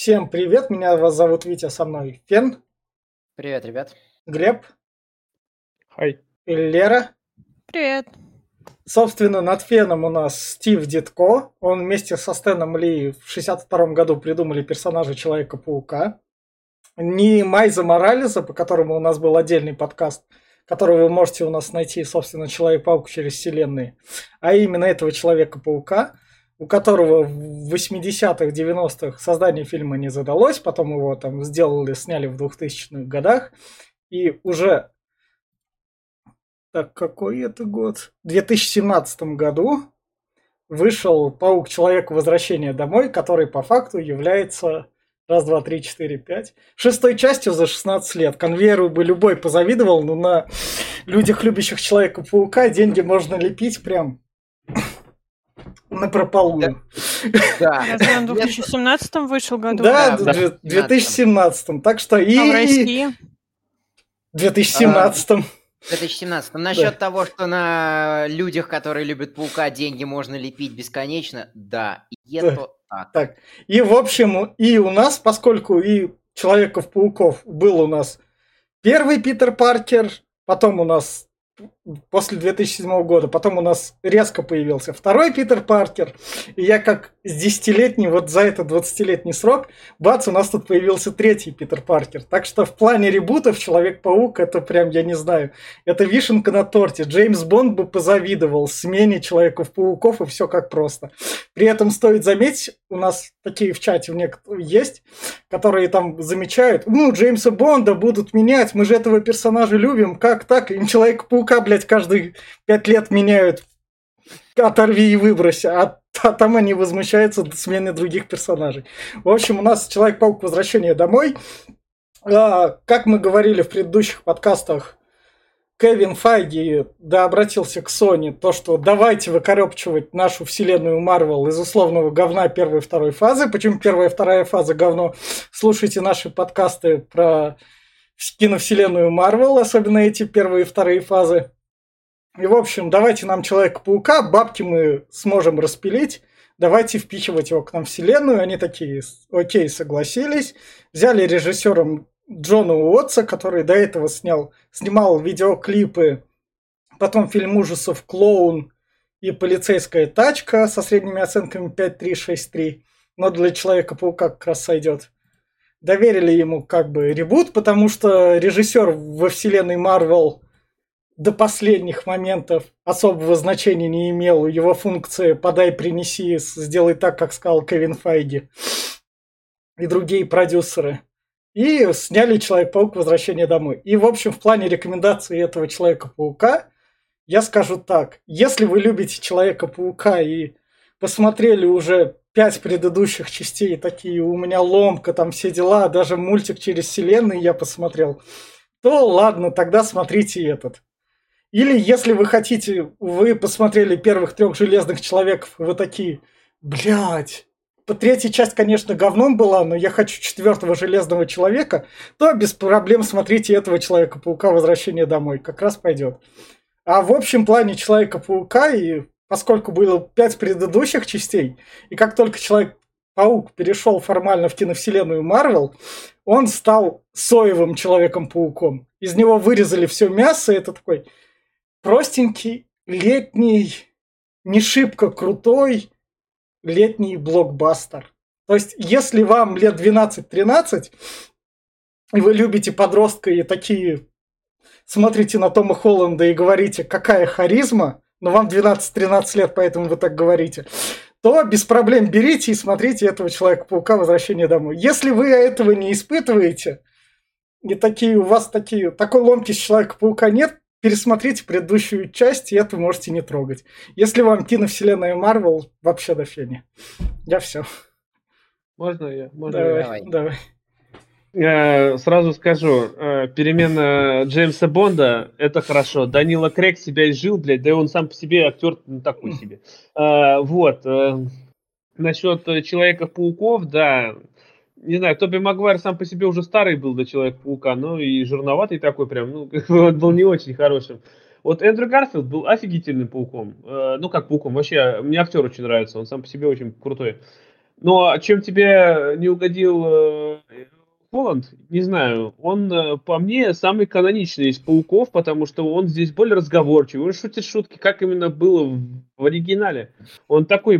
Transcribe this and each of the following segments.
Всем привет, меня вас зовут Витя, со мной Фен, Привет, ребят. Глеб Хай. и Лера. Привет. Собственно, над Феном у нас Стив Дитко. Он вместе со Стэном Ли в 62 году придумали персонажа Человека-паука. Не Майза Моралеса, по которому у нас был отдельный подкаст, который вы можете у нас найти, собственно, Человек-паук через вселенные, а именно этого Человека-паука, у которого в 80-х, 90-х создание фильма не задалось, потом его там сделали, сняли в 2000-х годах, и уже так, какой это год? В 2017 году вышел «Паук. Человек. Возвращение домой», который по факту является раз, два, три, четыре, пять. Шестой частью за 16 лет. Конвейеру бы любой позавидовал, но на людях, любящих Человека-паука, деньги можно лепить прям на прополую. Да. Я знаю, в 2017 вышел году. Да, в да. 2017. Так что и... А в России? В 2017. В 2017. Насчет того, что на людях, которые любят паука, деньги можно лепить бесконечно, да. Так, и в общем, и у нас, поскольку и Человеков-пауков был у нас первый Питер Паркер, потом у нас после 2007 года, потом у нас резко появился второй Питер Паркер, и я как с 10-летний, вот за этот 20-летний срок, бац, у нас тут появился третий Питер Паркер. Так что в плане ребутов Человек-паук, это прям, я не знаю, это вишенка на торте. Джеймс Бонд бы позавидовал смене Человеков-пауков, и все как просто. При этом стоит заметить, у нас такие в чате у некоторых есть, которые там замечают, ну, Джеймса Бонда будут менять, мы же этого персонажа любим, как так? Им Человека-паука, блядь, каждые пять лет меняют. Оторви и выбрось. А, а там они возмущаются до смены других персонажей. В общем, у нас Человек-паук Возвращение домой. А, как мы говорили в предыдущих подкастах, Кевин Файги да обратился к Sony, то, что давайте выкорепчивать нашу вселенную Марвел из условного говна первой и второй фазы. Почему первая и вторая фаза говно? Слушайте наши подкасты про киновселенную Марвел, особенно эти первые и вторые фазы. И, в общем, давайте нам Человека-паука, бабки мы сможем распилить, давайте впихивать его к нам в вселенную. Они такие, окей, согласились. Взяли режиссером Джона Уотса, который до этого снял, снимал видеоклипы, потом фильм ужасов «Клоун» и «Полицейская тачка» со средними оценками 5.3, но для Человека-паука как раз сойдет. Доверили ему как бы ребут, потому что режиссер во вселенной Марвел до последних моментов особого значения не имел. Его функция «подай, принеси», «сделай так, как сказал Кевин Файги» и другие продюсеры. И сняли Человек-паук Возвращение домой. И, в общем, в плане рекомендации этого Человека-паука я скажу так. Если вы любите Человека-паука и посмотрели уже пять предыдущих частей, такие у меня ломка, там все дела, даже мультик через вселенные я посмотрел, то ладно, тогда смотрите этот. Или если вы хотите, вы посмотрели первых трех железных человеков, и вы такие, блядь, третья часть, конечно, говном была, но я хочу четвертого железного человека, то без проблем смотрите этого Человека-паука «Возвращение домой». Как раз пойдет. А в общем плане Человека-паука, и поскольку было пять предыдущих частей, и как только Человек-паук перешел формально в киновселенную Марвел, он стал соевым Человеком-пауком. Из него вырезали все мясо, и это такой простенький, летний, не шибко крутой, летний блокбастер. То есть, если вам лет 12-13, и вы любите подростка и такие смотрите на Тома Холланда и говорите, какая харизма, но вам 12-13 лет, поэтому вы так говорите, то без проблем берите и смотрите этого Человека-паука «Возвращение домой». Если вы этого не испытываете, и такие у вас такие, такой ломки с Человека-паука нет, пересмотрите предыдущую часть, и это можете не трогать. Если вам киновселенная Марвел, вообще до фени. Я все. Можно я? Можно Давай, Давай. давай. я? Э, Сразу скажу, э, перемена Джеймса Бонда – это хорошо. Данила Крейг себя изжил, блядь, да и он сам по себе актер ну, такой себе. Э, Вот. э, Насчет Человеков-пауков, да, не знаю, Тоби Магуайр сам по себе уже старый был до Человека-паука, но и жирноватый такой прям, ну, он был не очень хорошим. Вот Эндрю Гарфилд был офигительным пауком. Э, Ну, как пауком, вообще, мне актер очень нравится, он сам по себе очень крутой. Но чем тебе не угодил э, Холланд, не знаю, он, э, по мне, самый каноничный из пауков, потому что он здесь более разговорчивый, он шутит шутки, как именно было в, в оригинале. Он такой,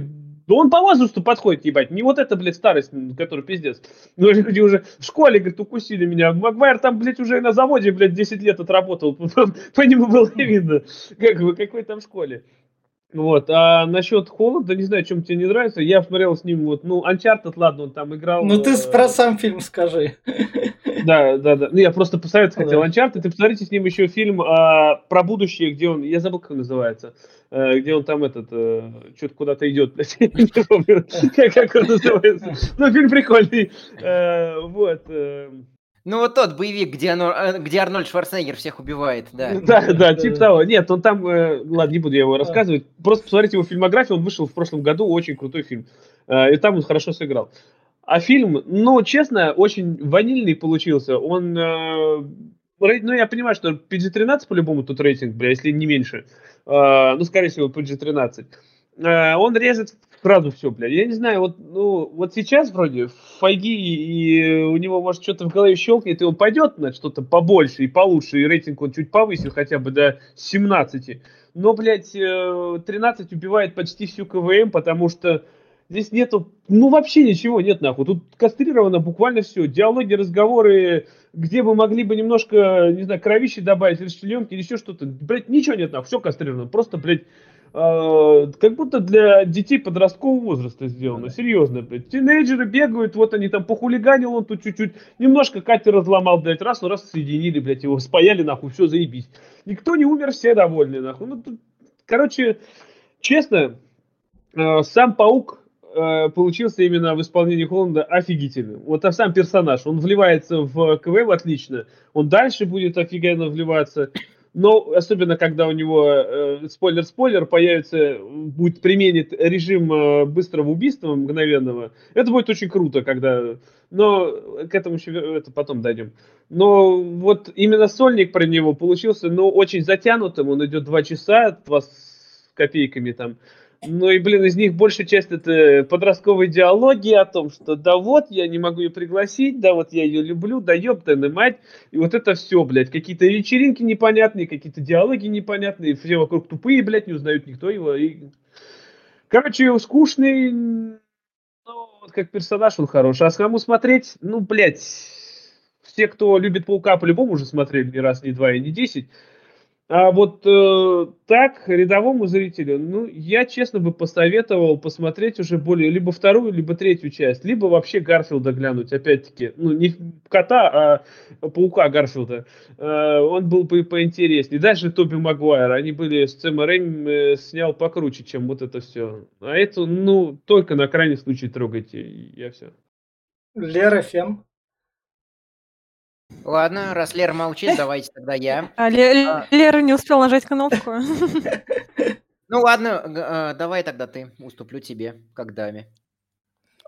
да он по возрасту подходит, ебать, не вот это, блядь, старость, который пиздец. Но люди уже в школе, говорит, укусили меня. Магуайр там, блядь, уже на заводе, блядь, 10 лет отработал. По нему было видно, как в какой там школе. Вот, а насчет Холода, не знаю, чем тебе не нравится. Я смотрел с ним вот, ну, Uncharted, ладно, он там играл. Ну ты э, про сам фильм скажи. Да, да, да. Ну, я просто посоветовать хотел. Uncharted, ты посмотрите с ним еще фильм а, про будущее, где он, я забыл, как он называется, а, где он там этот, а, что-то куда-то идет, не помню, как он называется. Ну, фильм прикольный. А, вот. Ну вот тот боевик, где, оно, э, где Арнольд Шварценеггер всех убивает, да. Да, да, типа того. Нет, он там, э, ладно, не буду я его рассказывать. Просто посмотрите его фильмографию, он вышел в прошлом году, очень крутой фильм. Э, и там он хорошо сыграл. А фильм, ну, честно, очень ванильный получился. Он, ну, я понимаю, что PG-13 по-любому тут рейтинг, бля, если не меньше. Ну, скорее всего, PG-13. Он режет сразу все, блядь. Я не знаю, вот, ну, вот сейчас вроде Файги, и у него, может, что-то в голове щелкнет, и он пойдет на что-то побольше и получше, и рейтинг он чуть повысил хотя бы до 17. Но, блядь, 13 э, убивает почти всю КВМ, потому что здесь нету, ну, вообще ничего нет, нахуй. Тут кастрировано буквально все. Диалоги, разговоры, где бы могли бы немножко, не знаю, кровищи добавить, или членки, или еще что-то. Блядь, ничего нет, нахуй, все кастрировано. Просто, блядь, как будто для детей подросткового возраста сделано. Серьезно, блядь. Тинейджеры бегают, вот они там похулиганил, он тут чуть-чуть, немножко катер разломал, блядь, раз, раз соединили, блядь, его спаяли, нахуй, все, заебись. Никто не умер, все довольны, нахуй. Ну, тут, короче, честно, э, сам паук э, получился именно в исполнении Холланда офигительным. Вот а сам персонаж, он вливается в КВМ отлично, он дальше будет офигенно вливаться. Но особенно, когда у него, э, спойлер-спойлер, появится, будет применит режим э, быстрого убийства мгновенного, это будет очень круто, когда... Но к этому еще это потом дойдем. Но вот именно сольник про него получился, ну, очень затянутым, он идет два часа, два с копейками там. Ну и, блин, из них большая часть это подростковые диалоги о том, что да вот, я не могу ее пригласить, да вот я ее люблю, да ёптаны мать. И вот это все, блядь, какие-то вечеринки непонятные, какие-то диалоги непонятные, все вокруг тупые, блядь, не узнают никто его. И... Короче, скучный, ну, вот как персонаж он хороший. А кому смотреть? Ну, блядь, все, кто любит Паука, по-любому уже смотрели ни раз, ни два и не десять. А вот э, так, рядовому зрителю, ну, я честно бы посоветовал посмотреть уже более, либо вторую, либо третью часть, либо вообще Гарфилда глянуть, опять-таки, ну, не кота, а паука Гарфилда. Э, он был бы поинтереснее. Даже Тоби Магуайр, они были с Сэм э, снял покруче, чем вот это все. А это, ну, только на крайний случай трогайте, я все. Лера Фен. Ладно, раз Лера молчит, давайте тогда я. А, Ле- а... Лера не успел нажать кнопку. Ну ладно, а, давай тогда ты, уступлю тебе, как даме.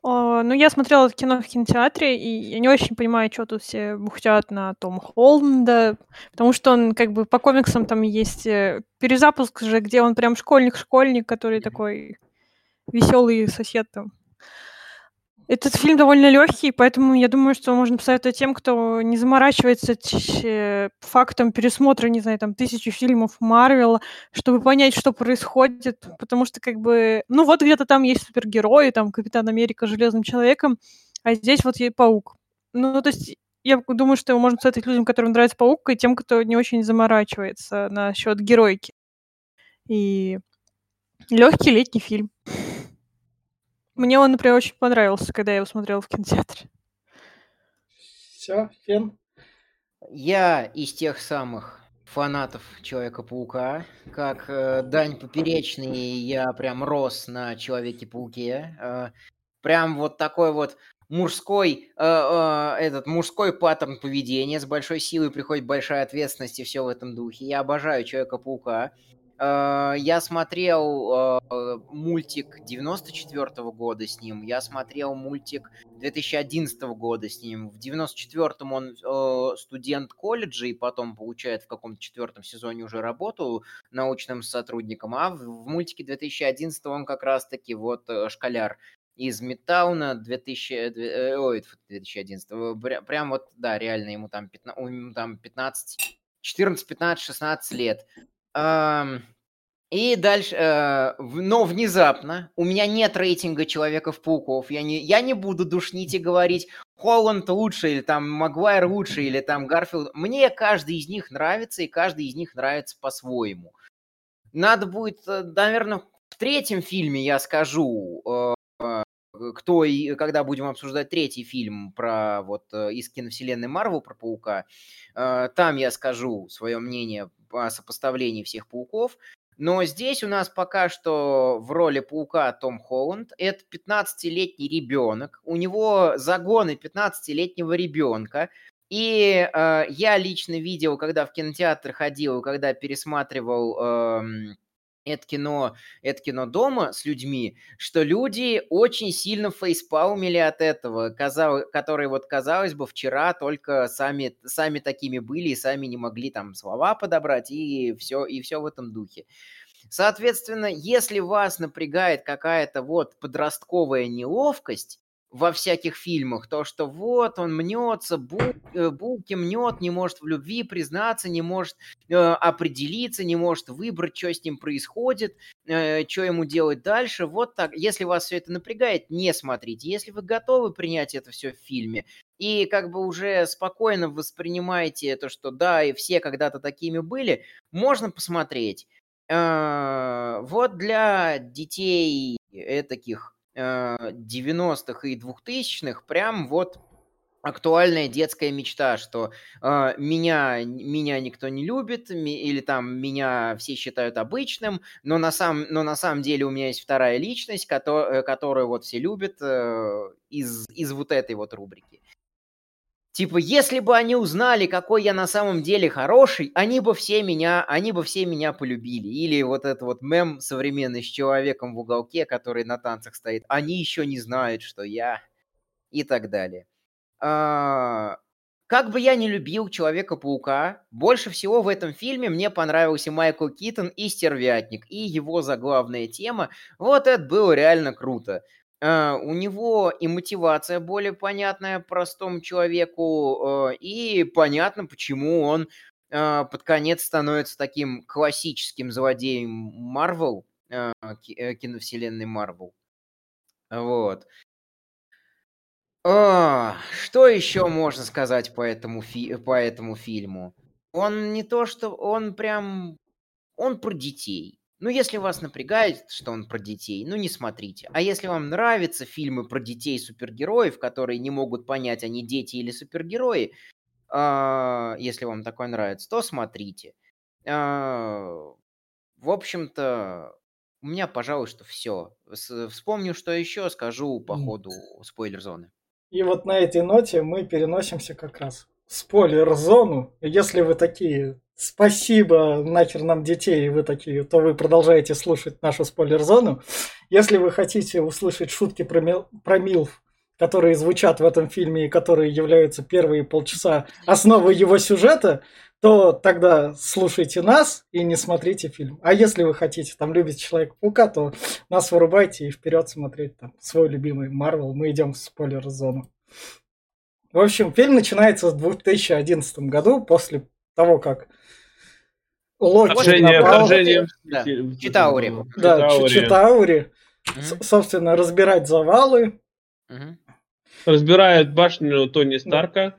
О, ну, я смотрела кино в кинотеатре, и я не очень понимаю, что тут все бухтят на Том Холланда, потому что он как бы по комиксам там есть э, перезапуск же, где он прям школьник-школьник, который такой веселый сосед там. Этот фильм довольно легкий, поэтому я думаю, что можно посоветовать тем, кто не заморачивается фактом пересмотра, не знаю, там, тысячи фильмов Марвел, чтобы понять, что происходит, потому что, как бы, ну, вот где-то там есть супергерои, там, Капитан Америка Железным Человеком, а здесь вот есть Паук. Ну, то есть я думаю, что его можно посоветовать людям, которым нравится Паук, и тем, кто не очень заморачивается насчет геройки. И легкий летний фильм. Мне он, например, очень понравился, когда я его смотрел в кинотеатре. Все, Фен? Я из тех самых фанатов Человека-паука. Как э, Дань Поперечный, я прям рос на Человеке-пауке. Э, прям вот такой вот мужской, э, э, этот мужской паттерн поведения. С большой силой приходит большая ответственность и все в этом духе. Я обожаю Человека-паука. Э, я смотрел э, мультик 94 -го года с ним, я смотрел мультик 2011 года с ним. В 94-м он э, студент колледжа и потом получает в каком-то четвертом сезоне уже работу научным сотрудником, а в, мультике 2011 он как раз-таки вот школяр. из Мидтауна 2000, э, ой, 2011. Прям вот, да, реально ему там 15, ему там 15, 14, 15, 16 лет. И дальше, э, но внезапно у меня нет рейтинга Человеков-пауков. Я не, я не буду душнить и говорить, Холланд лучше, или там Магуайр лучше, или там Гарфилд. Мне каждый из них нравится, и каждый из них нравится по-своему. Надо будет, э, наверное, в третьем фильме я скажу, э, кто и когда будем обсуждать третий фильм про вот из киновселенной Марвел про паука, там я скажу свое мнение о сопоставлении всех пауков. Но здесь у нас пока что в роли паука Том Холланд. Это 15-летний ребенок. У него загоны 15-летнего ребенка. И э, я лично видел, когда в кинотеатр ходил, когда пересматривал э, это кино, это кино дома с людьми, что люди очень сильно фейспалмили от этого, казалось, которые вот, казалось бы, вчера только сами, сами такими были и сами не могли там слова подобрать и все, и все в этом духе. Соответственно, если вас напрягает какая-то вот подростковая неловкость, во всяких фильмах, то, что вот он мнется, бу, э, булки мнет, не может в любви признаться, не может э, определиться, не может выбрать, что с ним происходит, э, что ему делать дальше. Вот так. Если вас все это напрягает, не смотрите. Если вы готовы принять это все в фильме, и как бы уже спокойно воспринимаете это, что да, и все когда-то такими были, можно посмотреть. Э, вот для детей таких 90-х и 2000-х прям вот актуальная детская мечта, что э, меня, меня никто не любит, ми, или там меня все считают обычным, но на, сам, но на самом деле у меня есть вторая личность, которая, которую вот все любят э, из, из вот этой вот рубрики. Типа, если бы они узнали, какой я на самом деле хороший, они бы все меня, они бы все меня полюбили. Или вот этот вот мем современный с человеком в уголке, который на танцах стоит. Они еще не знают, что я и так далее. А, как бы я не любил Человека-паука, больше всего в этом фильме мне понравился Майкл Китон и Стервятник, и его заглавная тема. Вот это было реально круто. Uh, у него и мотивация более понятная простому человеку, uh, и понятно, почему он uh, под конец становится таким классическим злодеем Марвел, э, киновселенной Марвел. Вот. Что еще можно сказать по этому, фи по этому фильму? Он не то, что он прям... Он про детей. Ну, если вас напрягает, что он про детей, ну не смотрите. А если вам нравятся фильмы про детей-супергероев, которые не могут понять, они дети или супергерои, э, если вам такое нравится, то смотрите. Э, в общем-то, у меня, пожалуй, что все. Вспомню, что еще скажу по ходу спойлер-зоны. И вот на этой ноте мы переносимся как раз спойлер-зону. Если вы такие спасибо, нахер нам детей, и вы такие, то вы продолжаете слушать нашу спойлер-зону. Если вы хотите услышать шутки про, мил, про Милф, которые звучат в этом фильме и которые являются первые полчаса основой его сюжета, то тогда слушайте нас и не смотрите фильм. А если вы хотите, там, любить Человека-паука, то нас вырубайте и вперед смотреть там свой любимый Марвел. Мы идем в спойлер-зону. В общем, фильм начинается в 2011 году, после того, как Локи вторжение, напал. Вторжение. Да. Читаури. Да, Читаури. Угу. Собственно, разбирать завалы. Угу. Разбирают башню Тони Старка.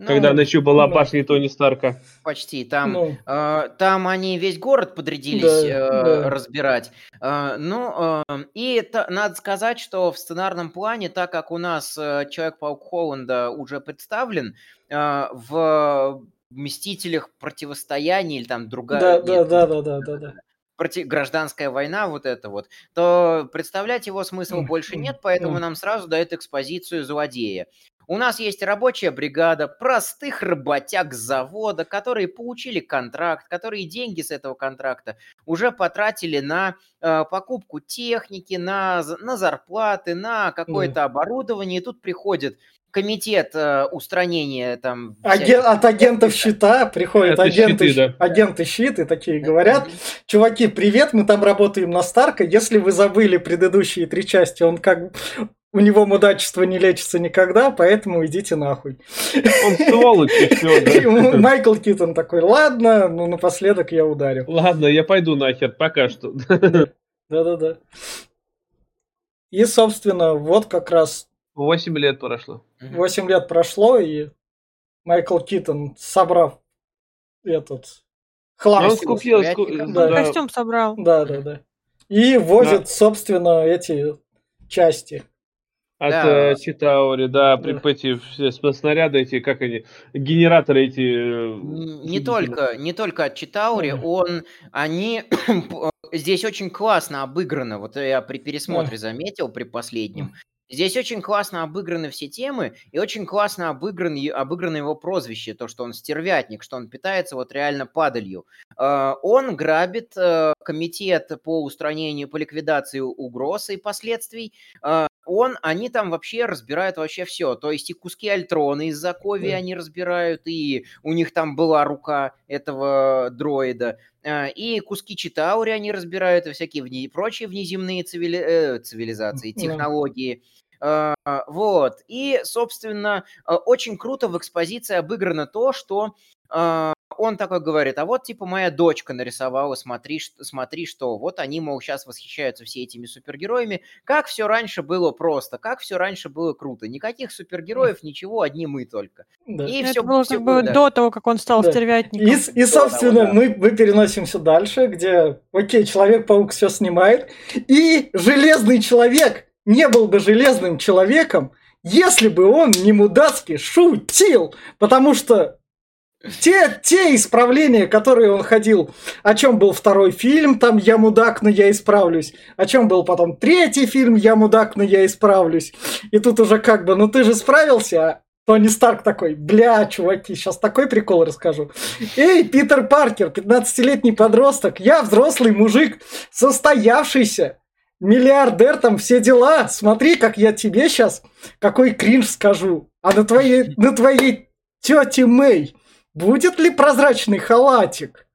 Ну, когда ночью была ну, башня Тони Старка. Почти. Там, ну. э, там они весь город подрядились да, э, да. разбирать. Э, ну, э, и это, надо сказать, что в сценарном плане, так как у нас э, Человек-паук Холланда уже представлен, э, в Мстителях противостояние или там другая... Да, нет, да, да, да, да, да. Проти... Гражданская война, вот это вот, то представлять его смысла больше нет, поэтому нам сразу дают экспозицию злодея. У нас есть рабочая бригада простых работяг завода, которые получили контракт, которые деньги с этого контракта уже потратили на э, покупку техники, на, на зарплаты, на какое-то оборудование. И тут приходит комитет э, устранения там... Аген- всяких- от агентов щита приходят Это агенты, щиты, да. агенты щит и такие говорят, чуваки, привет, мы там работаем на Старка, если вы забыли предыдущие три части, он как у него мудачество не лечится никогда, поэтому идите нахуй. Он сволочь и да. Майкл Китон такой, ладно, ну напоследок я ударю. Ладно, я пойду нахер, пока что. Да-да-да. И, собственно, вот как раз Восемь лет прошло. 8 лет прошло, и Майкл Китон, собрав этот хлам, Он с его скупил, ску- Да. да. Костюм собрал. да, да, да, и возит, собственно, эти части. От Да. э, Читаури, да, при- Да. эти все снаряды эти, как они, генераторы эти. э, Не только, не только от Читаури, он, они здесь очень классно обыграно. Вот я при пересмотре заметил при последнем. Здесь очень классно обыграны все темы, и очень классно обыгран, обыграно его прозвище, то, что он стервятник, что он питается вот реально падалью. Э, Он грабит э, комитет по устранению, по ликвидации угроз и последствий. Э, Он, они там вообще разбирают вообще все. То есть и куски Альтрона из Закови Да. они разбирают, и у них там была рука этого дроида. А, И куски Читаури они разбирают, и всякие вне- прочие внеземные цивили- э, цивилизации, технологии. А, Вот. И, собственно, а, очень круто в экспозиции обыграно то, что он такой говорит, а вот типа моя дочка нарисовала, смотри, смотри что. Вот они, мол, сейчас восхищаются все этими супергероями. Как все раньше было просто, как все раньше было круто. Никаких супергероев, ничего, одни мы только. Да. И Это все, было как бы до того, как он стал Да. стервятником. И, и, собственно, да. мы, мы переносимся дальше, где, окей, Человек-паук все снимает, и Железный Человек не был бы Железным Человеком, если бы он не мудацки шутил, потому что те, те исправления, которые он ходил, о чем был второй фильм, там «Я мудак, но я исправлюсь», о чем был потом третий фильм «Я мудак, но я исправлюсь», и тут уже как бы, ну ты же справился, а Тони Старк такой, бля, чуваки, сейчас такой прикол расскажу. Эй, Питер Паркер, 15-летний подросток, я взрослый мужик, состоявшийся, миллиардер, там все дела. Смотри, как я тебе сейчас какой кринж скажу. А на твоей, на твоей тете Мэй будет ли прозрачный халатик?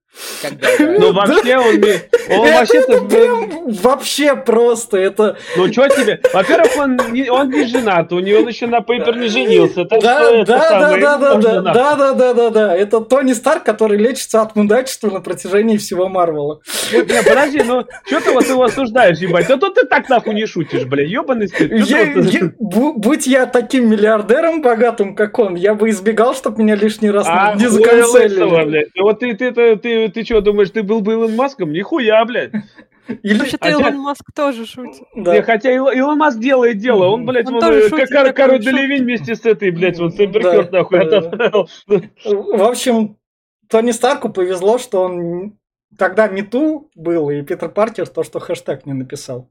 Ну, Да. вообще, он, не- он вообще-то... прям вообще просто, это... Ну, что тебе? Во-первых, он не, он не женат, у него еще на Пейпер не женился. Так что Да, это да, да, да, да, да, да, да, да, да, да. Это Тони Старк, который лечится от мудачества на протяжении всего Марвела. Подожди, ну, что ты вот его осуждаешь, ебать? А то ты так нахуй не шутишь, бля, ебаный бу- будь я таким миллиардером богатым, как он, я бы избегал, чтобы меня лишний раз А, не блядь. Вот ты, ты, ты, ты, ты что, думаешь, ты был бы Илон Маском? Нихуя, блядь. Или... Вообще-то хотя- Илон Маск тоже шутит. Да. Не, хотя Ил- Илон Маск делает дело, он, блядь, Он вон, тоже э, шутит Кару шутки. Делевинь вместе с этой, блядь, вот Сэмбер Да, нахуй да, да. отправил. В общем, Тони Старку повезло, что он тогда мету был, и Питер Паркер то, что хэштег не написал.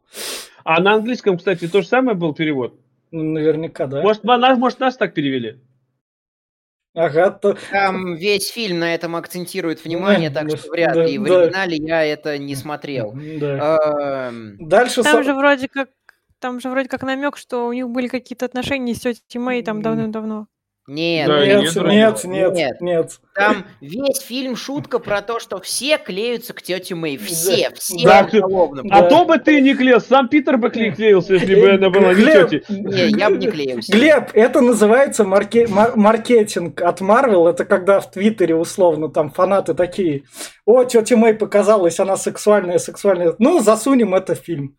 А на английском, кстати, то же самое был перевод. Наверняка, да. Может, на- нас, может, нас так перевели? Ага, то... Там весь фильм на этом акцентирует внимание, Да, так что вряд да, ли. В да. оригинале я это не смотрел. Да. Эм, Дальше... Там же вроде как там же вроде как намек, что у них были какие-то отношения с тетей Мэй там давным-давно. Нет, Да, Нет, нет, нет, нет, Нет. Там весь фильм шутка про то, что все клеются к тете Мэй. Все, Да. все Да. А то бы ты не клеился, сам Питер бы кле- клеился, если бы она была не тетей. Не, я бы не клеился. Глеб, это называется марке- мар- маркетинг от Marvel. Это когда в Твиттере условно там фанаты такие, о, тетя Мэй показалась, она сексуальная, сексуальная. Ну, засунем это в фильм.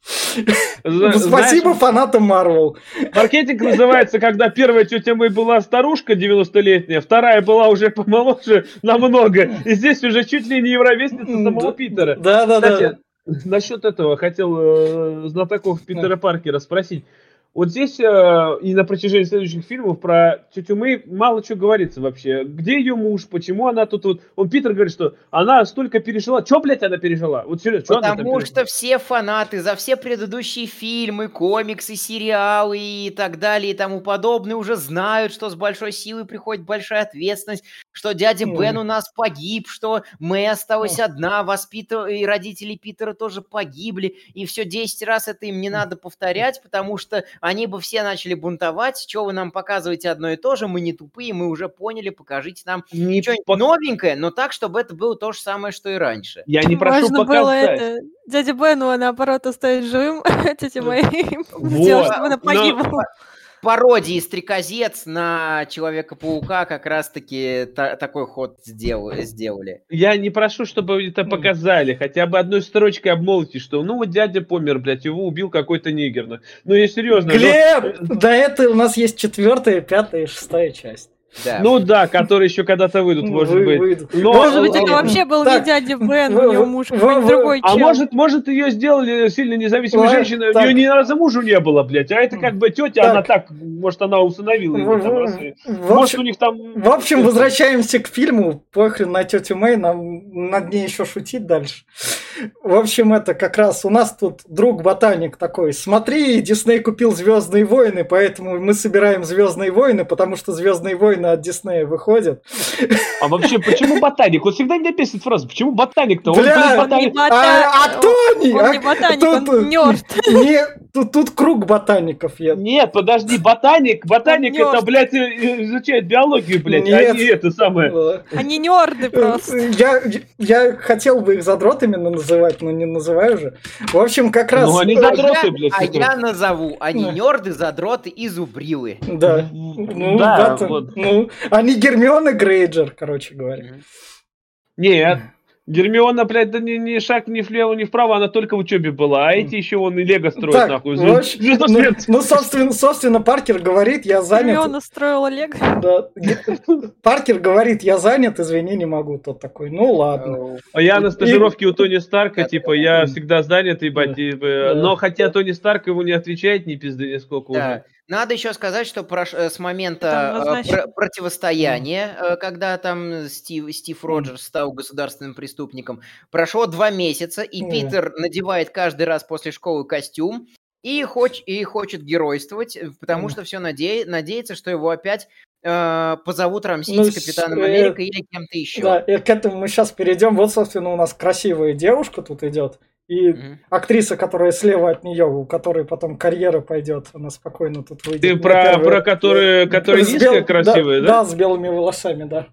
Спасибо фанатам Marvel. Маркетинг называется, когда первая тетя Мэй была старушка 90-летняя, вторая была уже помоложе намного, и здесь уже чуть ли не ровесница самого Питера. Да, да, да. Насчет этого хотел э, знатоков Питера Паркера спросить. Вот здесь э, и на протяжении следующих фильмов про тетю Мэй мало чего говорится вообще. Где ее муж? Почему она тут вот... Он Питер говорит, что она столько пережила. Че, блядь, она пережила? Вот серьезно, что она там Потому пережила? что все фанаты за все предыдущие фильмы, комиксы, сериалы и так далее и тому подобное уже знают, что с большой силой приходит большая ответственность, что дядя Ой. Бен у нас погиб, что Мэй осталась одна, воспитывала, и родители Питера тоже погибли, и все 10 раз это им не надо повторять, потому что они бы все начали бунтовать. Что вы нам показываете одно и то же? Мы не тупые, мы уже поняли, покажите нам Не что-нибудь пок- новенькое, но так, чтобы это было то же самое, что и раньше. Я не прошу Можно было показать. это, дядя Бену, наоборот, оставить живым, тетя Мэй, Вот. сделать, чтобы она Но- погибла. Пародии Стрекозец на Человека-паука как раз-таки та- такой ход сдел- сделали. Я не прошу, чтобы это Ну. показали. Хотя бы одной строчкой обмолвите, что ну вот дядя помер, блядь, его убил какой-то нигер. Ну, Ну я серьезно. ну- Глеб, до этого у нас есть четвертая, пятая и шестая часть. Да. Ну да, которые еще когда-то выйдут, может Вы- быть. выйдут. Но- Может быть, это вообще был Так, не дядя Бен, у него муж какой-нибудь другой А может, может, ее сделали сильно независимой женщиной, у нее ни разу мужа не было, блядь. А это как бы тетя, Так. она так, может, она усыновила его там раз. Может, у общем, них там... в общем, возвращаемся к фильму. Похрен на тетю Мэй, нам над ней еще шутить дальше. В общем, это как раз у нас тут друг-ботаник такой. Смотри, Дисней купил Звездные войны, поэтому мы собираем Звездные войны, потому что Звездные войны от Диснея выходят. А вообще, почему ботаник? Вот всегда меня бесит фраза, почему ботаник-то? Он, Он не ботаник. бота- А, а Тони! Он а не ботаник, он нерд. Тут, тут круг ботаников есть. Нет, подожди, ботаник, ботаник это, блядь, э, э, изучает биологию, блядь, а Нет. не это самое. Они нерды просто. Я, я хотел бы их задротами называть, но не называю же. В общем, как раз... Ну, они э, задроты. а я, блядь, а я назову. Они Да. нерды, задроты и зубрилы. Да. Ну, Да, вот. ну, они Гермиона Грейджер, короче говоря. Нет. Гермиона, блядь, да ни, ни шаг ни влево, ни вправо, она только в учебе была, а эти еще вон и Лего строят, Так, нахуй. Звезда ну, свет. ну, собственно, собственно, Паркер говорит, я занят. Гермиона строила Лего. Да. Паркер говорит, я занят, извини, не могу. Тот такой, ну ладно. Э, А я на И- стажировке у Тони Старка, типа, да, я да. всегда занят, ебать, Да. Да. но хотя Тони Старк его не отвечает ни пизды, ни сколько Да. уже. Надо еще сказать, что прош- э, с момента э, однозначно. про- противостояния, э, когда там Стив, Стив Роджерс стал государственным преступником, прошло два месяца, и Мгм. Питер надевает каждый раз после школы костюм и, хоч- и хочет геройствовать, потому Мгм. что все надеется, что его опять э, позовут рамсить Ну, с Капитаном э, Америка или кем-то еще. Да, и к этому мы сейчас перейдем. Вот, собственно, у нас красивая девушка тут идет. И Мгм. актриса, которая слева от нее, у которой потом карьера пойдет, она спокойно тут выйдет. Ты про, про которые, которые С низкая, бел- красивая, да? Да, с белыми волосами, да.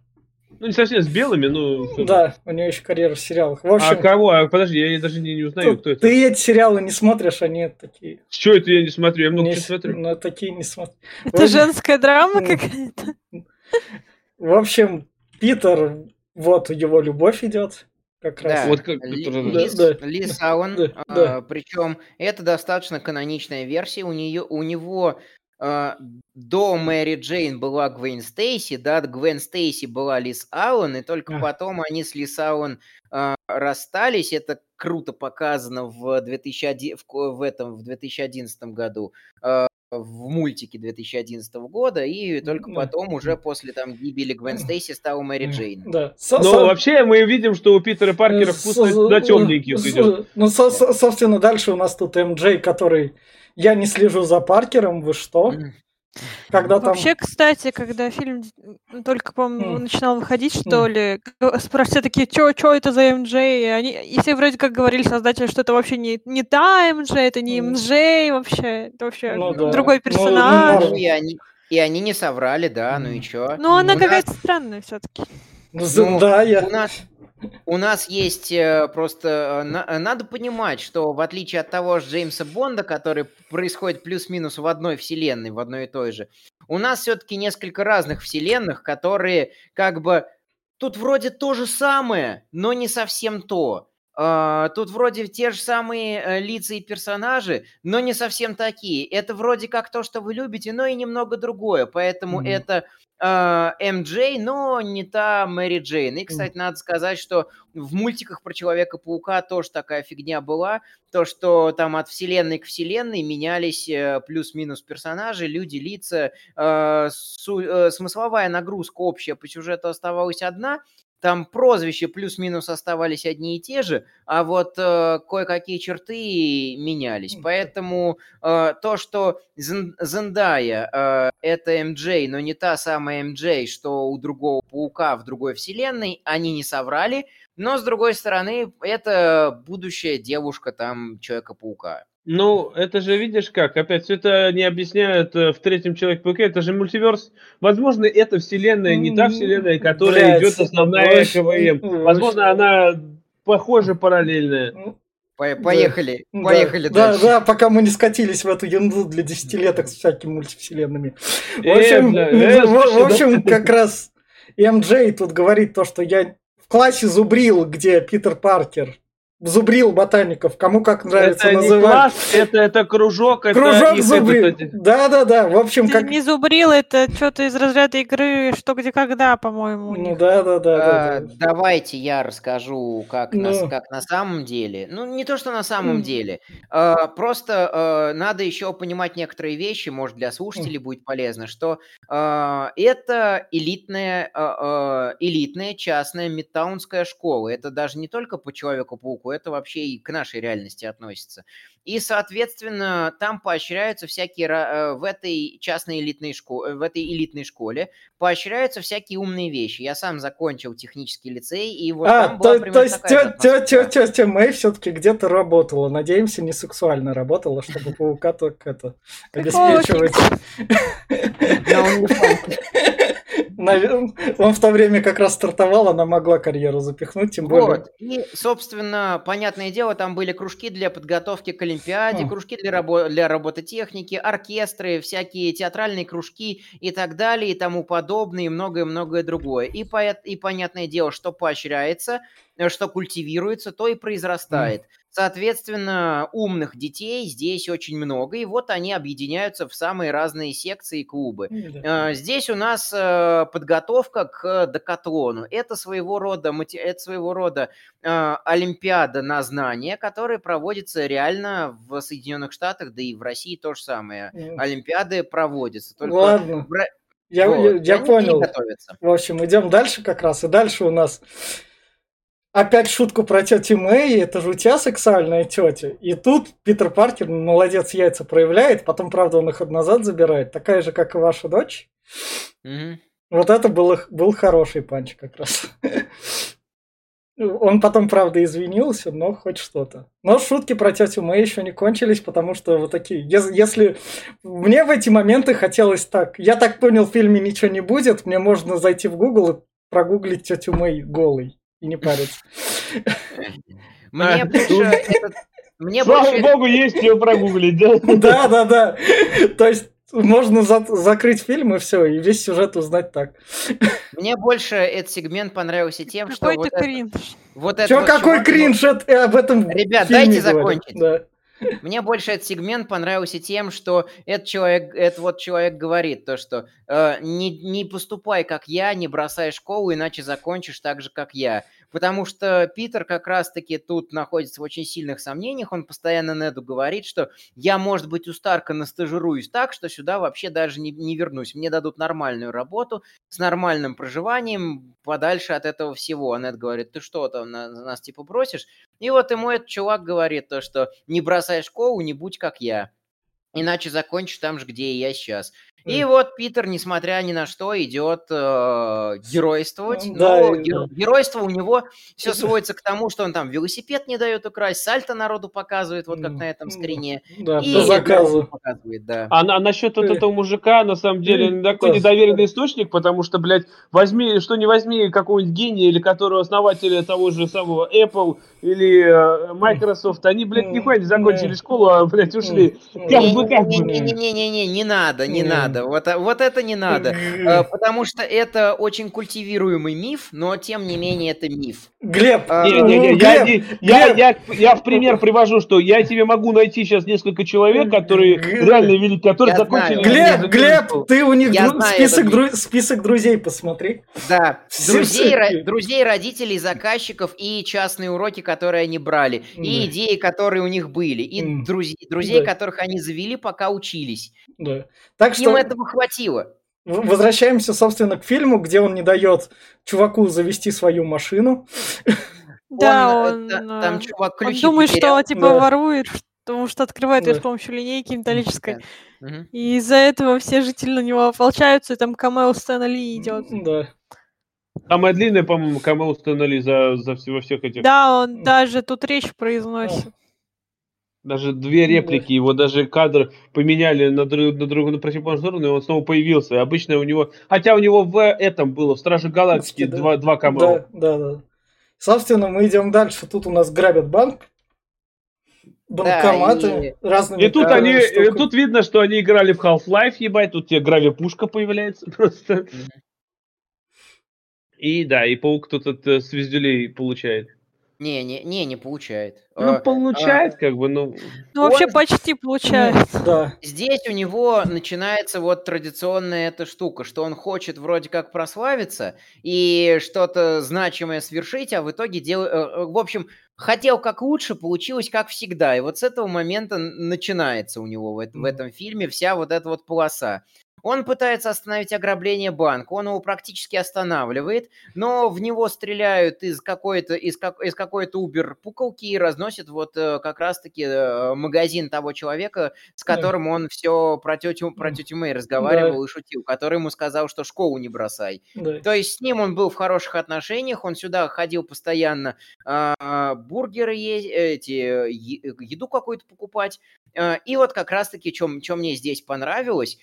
Ну, не совсем с белыми, ну... Да, у нее еще карьера в сериалах. В А общем, кого? А, подожди, я даже не, не узнаю, кто это. ты эти сериалы не смотришь, они такие. С чего это я не смотрю? Я много не чего смотрю. ну, такие не смотрю. Это женская драма какая-то. В общем, Питер, вот его любовь идет. Как раз. Да. Вот как... Ли- который- Лиз, Да, Лиз Аллен, Да, да. причем это достаточно каноничная версия. У нее, у него а, до Мэри Джейн была Гвен Стейси, да, Гвен Стейси была Лиз Аллен, и только А. потом они с Лиз Аллен а, расстались. Это круто показано в 2001, в, в этом в 2011 году. а, в мультике 2011 года, и только потом, уже после там гибели Гвен Стейси, стала Мэри Джейн. Да. Со- Ну, со- вообще, мы видим, что у Питера Паркера вкус Со- на темненьких с- идет. Ну, со- со- собственно, дальше у нас тут МД, который... Я не слежу за Паркером, вы что? Когда там... Вообще, кстати, когда фильм только, по-моему, М. начинал выходить, что ли, г- спро- все такие, чё, чё это за МД? И, они, и все вроде как говорили создатели, что это вообще не, не та МД, это не М. МД вообще, это вообще Ну да. другой Ну, персонаж. ну, Ну, и они, и они не соврали, да, ну и чё? Но она У нас- какая-то странная все-таки. Ну, за- ну, да, я... У нас, у нас есть э, просто... э, на- надо понимать, что в отличие от того же Джеймса Бонда, который происходит плюс-минус в одной вселенной, в одной и той же, у нас все-таки несколько разных вселенных, которые как бы... Тут вроде то же самое, но не совсем то. А, Тут вроде те же самые э, лица и персонажи, но не совсем такие. Это вроде как то, что вы любите, но и немного другое. Поэтому Мгм. это а, МД, но не та Мэри Джейн. И, кстати, надо сказать, что в мультиках про Человека-паука тоже такая фигня была. То, что там от вселенной к вселенной менялись э, плюс-минус персонажи, люди, лица. э, су- э, смысловая нагрузка общая по сюжету оставалась одна. Там прозвища плюс-минус оставались одни и те же, а вот э, кое-какие черты менялись. Поэтому э, то, что Зен- Зендая э, это МД, но не та самая МД, что у другого паука в другой вселенной, они не соврали. Но, с другой стороны, это будущая девушка там Человека-паука. Ну, это же видишь как, опять все это не объясняют э, в третьем человек ПК, это же мультиверс. Возможно, эта вселенная не та вселенная, которая Блядь, идет основная КВМ. очень. Возможно, она похоже параллельная. По- Поехали, Да, поехали да, дальше. Да, пока мы не скатились в эту ерунду для десятилеток с всякими мультивселенными. В Э, общем, бля, э, в- в слушай, общем, да. как раз МД тут говорит то, что я в классе зубрил, где Питер Паркер зубрил ботаников, кому как нравится Это не называть. класс, это, это кружок, это Кружок их зубрил. этот- Да, да, да. В общем, Ты как. не зубрил, это что-то из разряда игры «Что, где, когда», по-моему. Ну них. да, да, да, А, да. да. Давайте я расскажу, как, на, Ну. как на самом деле. Ну, не то, что на самом деле. А, просто а, надо еще понимать некоторые вещи, может, для слушателей будет полезно, что а, это элитная, а, а, элитная частная мидтаунская школа. Это даже не только по Человеку-пауку, это вообще и к нашей реальности относится. И, соответственно, там поощряются всякие э, в этой частной элитной школе, в этой элитной школе поощряются всякие умные вещи. Я сам закончил технический лицей, и вот А, там была то, примерно то есть тё- тё- атмосфера. тё- тётя Мэй все-таки где-то работала. Надеемся, не сексуально работала, чтобы паука только это обеспечивать. Он в то время как раз стартовал, она могла карьеру запихнуть, тем более. Вот. И, собственно, понятное дело, там были кружки для подготовки к Олимпиаде, Хм. кружки для, рабо- для робототехники, оркестры, всякие театральные кружки и так далее, и тому подобное, и многое-многое другое. И, поэт- и понятное дело, что поощряется, что культивируется, то и произрастает. Соответственно, умных детей здесь очень много, и вот они объединяются в самые разные секции и клубы. Да. Э, Здесь у нас э, подготовка к декатлону. Это своего рода, это своего рода э, олимпиада на знания, которая проводится реально в Соединенных Штатах, да и в России то же самое. Олимпиады проводятся. Только Ладно, в я, вот, я- я понял. В общем, идем дальше как раз. И дальше у нас опять шутку про тетю Мэй. Это же у тебя сексуальная тетя. И тут Питер Паркер, молодец, яйца проявляет. Потом, правда, он их назад забирает. Такая же, как и ваша дочь. Мгм. Вот это был, был хороший панч как раз. Он потом, правда, извинился, но хоть что-то. Но шутки про тетю Мэй еще не кончились, потому что вот такие... ес- Если мне в эти моменты хотелось так... Я так понял, в фильме ничего не будет, мне можно зайти в Google и прогуглить тетю Мэй голой и не париться. Мне А, больше тут- этот- Мне Слава больше... богу, есть ее прогуглить, да? Да, да, да. То есть можно за- закрыть фильм и все, и весь сюжет узнать так. Мне больше этот сегмент понравился тем, что Какой-то вот это, кринж. вот это Чё, вот какой чувак, кринж это- об этом Ребят, фильме дайте закончить. Да. Мне больше этот сегмент понравился тем, что этот человек, этот вот человек говорит то, что э, не, не поступай как я, не бросай школу, иначе закончишь так же, как я. Потому что Питер как раз-таки тут находится в очень сильных сомнениях. Он постоянно Неду говорит, что я, может быть, у Старка настажируюсь так, что сюда вообще даже не, не вернусь. Мне дадут нормальную работу с нормальным проживанием подальше от этого всего. А Нед говорит, ты что там, на- нас типа бросишь? И вот ему этот чувак говорит то, что не бросай школу, не будь как я. Иначе закончишь там же, где и я сейчас. И вот Питер, несмотря ни на что, идет э, геройствовать. Да, Но и- геро- геройство у него все сводится к тому, что он там велосипед не дает украсть, сальто народу показывает, вот как на этом скрине. Да, И по заказу. показывает, да. А, на- а насчет вот Э. этого мужика, на самом деле, такой да. недоверенный источник, потому что, блядь, возьми, что не возьми какого-нибудь гения или которого основателя того же самого Apple или э, Microsoft, они, блядь, нихуя не закончили школу, а, блядь, ушли. Как бы, как бы. Не-не-не-не-не, не надо, не М. надо. Вот, а- вот это не надо. Э, Потому что это очень культивируемый миф, но тем не менее это миф. Глеб, А, Не, не, не, ну, я, Глеб, я, Глеб. я, я в пример привожу, что я тебе могу найти сейчас несколько человек, которые Глеб. реально велики, которые Я закончили... знаю. Глеб, Глеб, ты у них Я дру- знаю список, дру- список друзей посмотри. Да, друзей, ро- друзей, родителей, заказчиков и частные уроки, которые они брали, и Да. идеи, которые у них были, и М. друзей, друзей, Да. которых они завели, пока учились. Да. Так Им что этого хватило. в- возвращаемся, собственно, к фильму, где он не дает чуваку завести свою машину. Да, Он, он, э, та- там э, чувак он думает, потерял. что типа Да. ворует, потому что открывает ее Да. с помощью линейки металлической. Да. И из-за этого все жители на него ополчаются, и там камео Стэна Ли идет. Да. Самая длинная, по-моему, камео установили за, за всего всех этих. Да, он даже тут речь произносит. Даже две Ну, реплики, его даже кадр поменяли на, друг, на другую на противоположную сторону, и он снова появился. И обычно у него... Хотя у него в этом было, в Страже Галактики, Да. два, два камео. Да, да, да. Собственно, мы идем дальше. Тут у нас грабят банк. Банкоматы разными И тут э, они, штуками. и тут видно, что они играли в Half-Life, ебать, тут тебе гравипушка появляется просто. И да, и паук тут от э, звездюлей получает. Не, не, не, не получает. Ну, А, получает, как бы, ну... Ну, вообще Он- почти получается. Да. Здесь у него начинается вот традиционная эта штука, что он хочет вроде как прославиться и что-то значимое свершить, а в итоге делает... В общем, хотел как лучше, получилось как всегда. И вот с этого момента начинается у него в, в этом фильме вся вот эта вот полоса. Он пытается остановить ограбление банка, он его практически останавливает, но в него стреляют из какой-то из, как, из какой-то Uber пуколки и разносят вот э, как раз-таки э, магазин того человека, с Да. которым он все про тетю, про тетю Мэй разговаривал и шутил, который ему сказал, что школу не бросай. да. То есть с ним он был в хороших отношениях, он сюда ходил постоянно а, бургеры есть, эти, э, еду какую-то покупать. А, И вот как раз-таки, что мне здесь понравилось,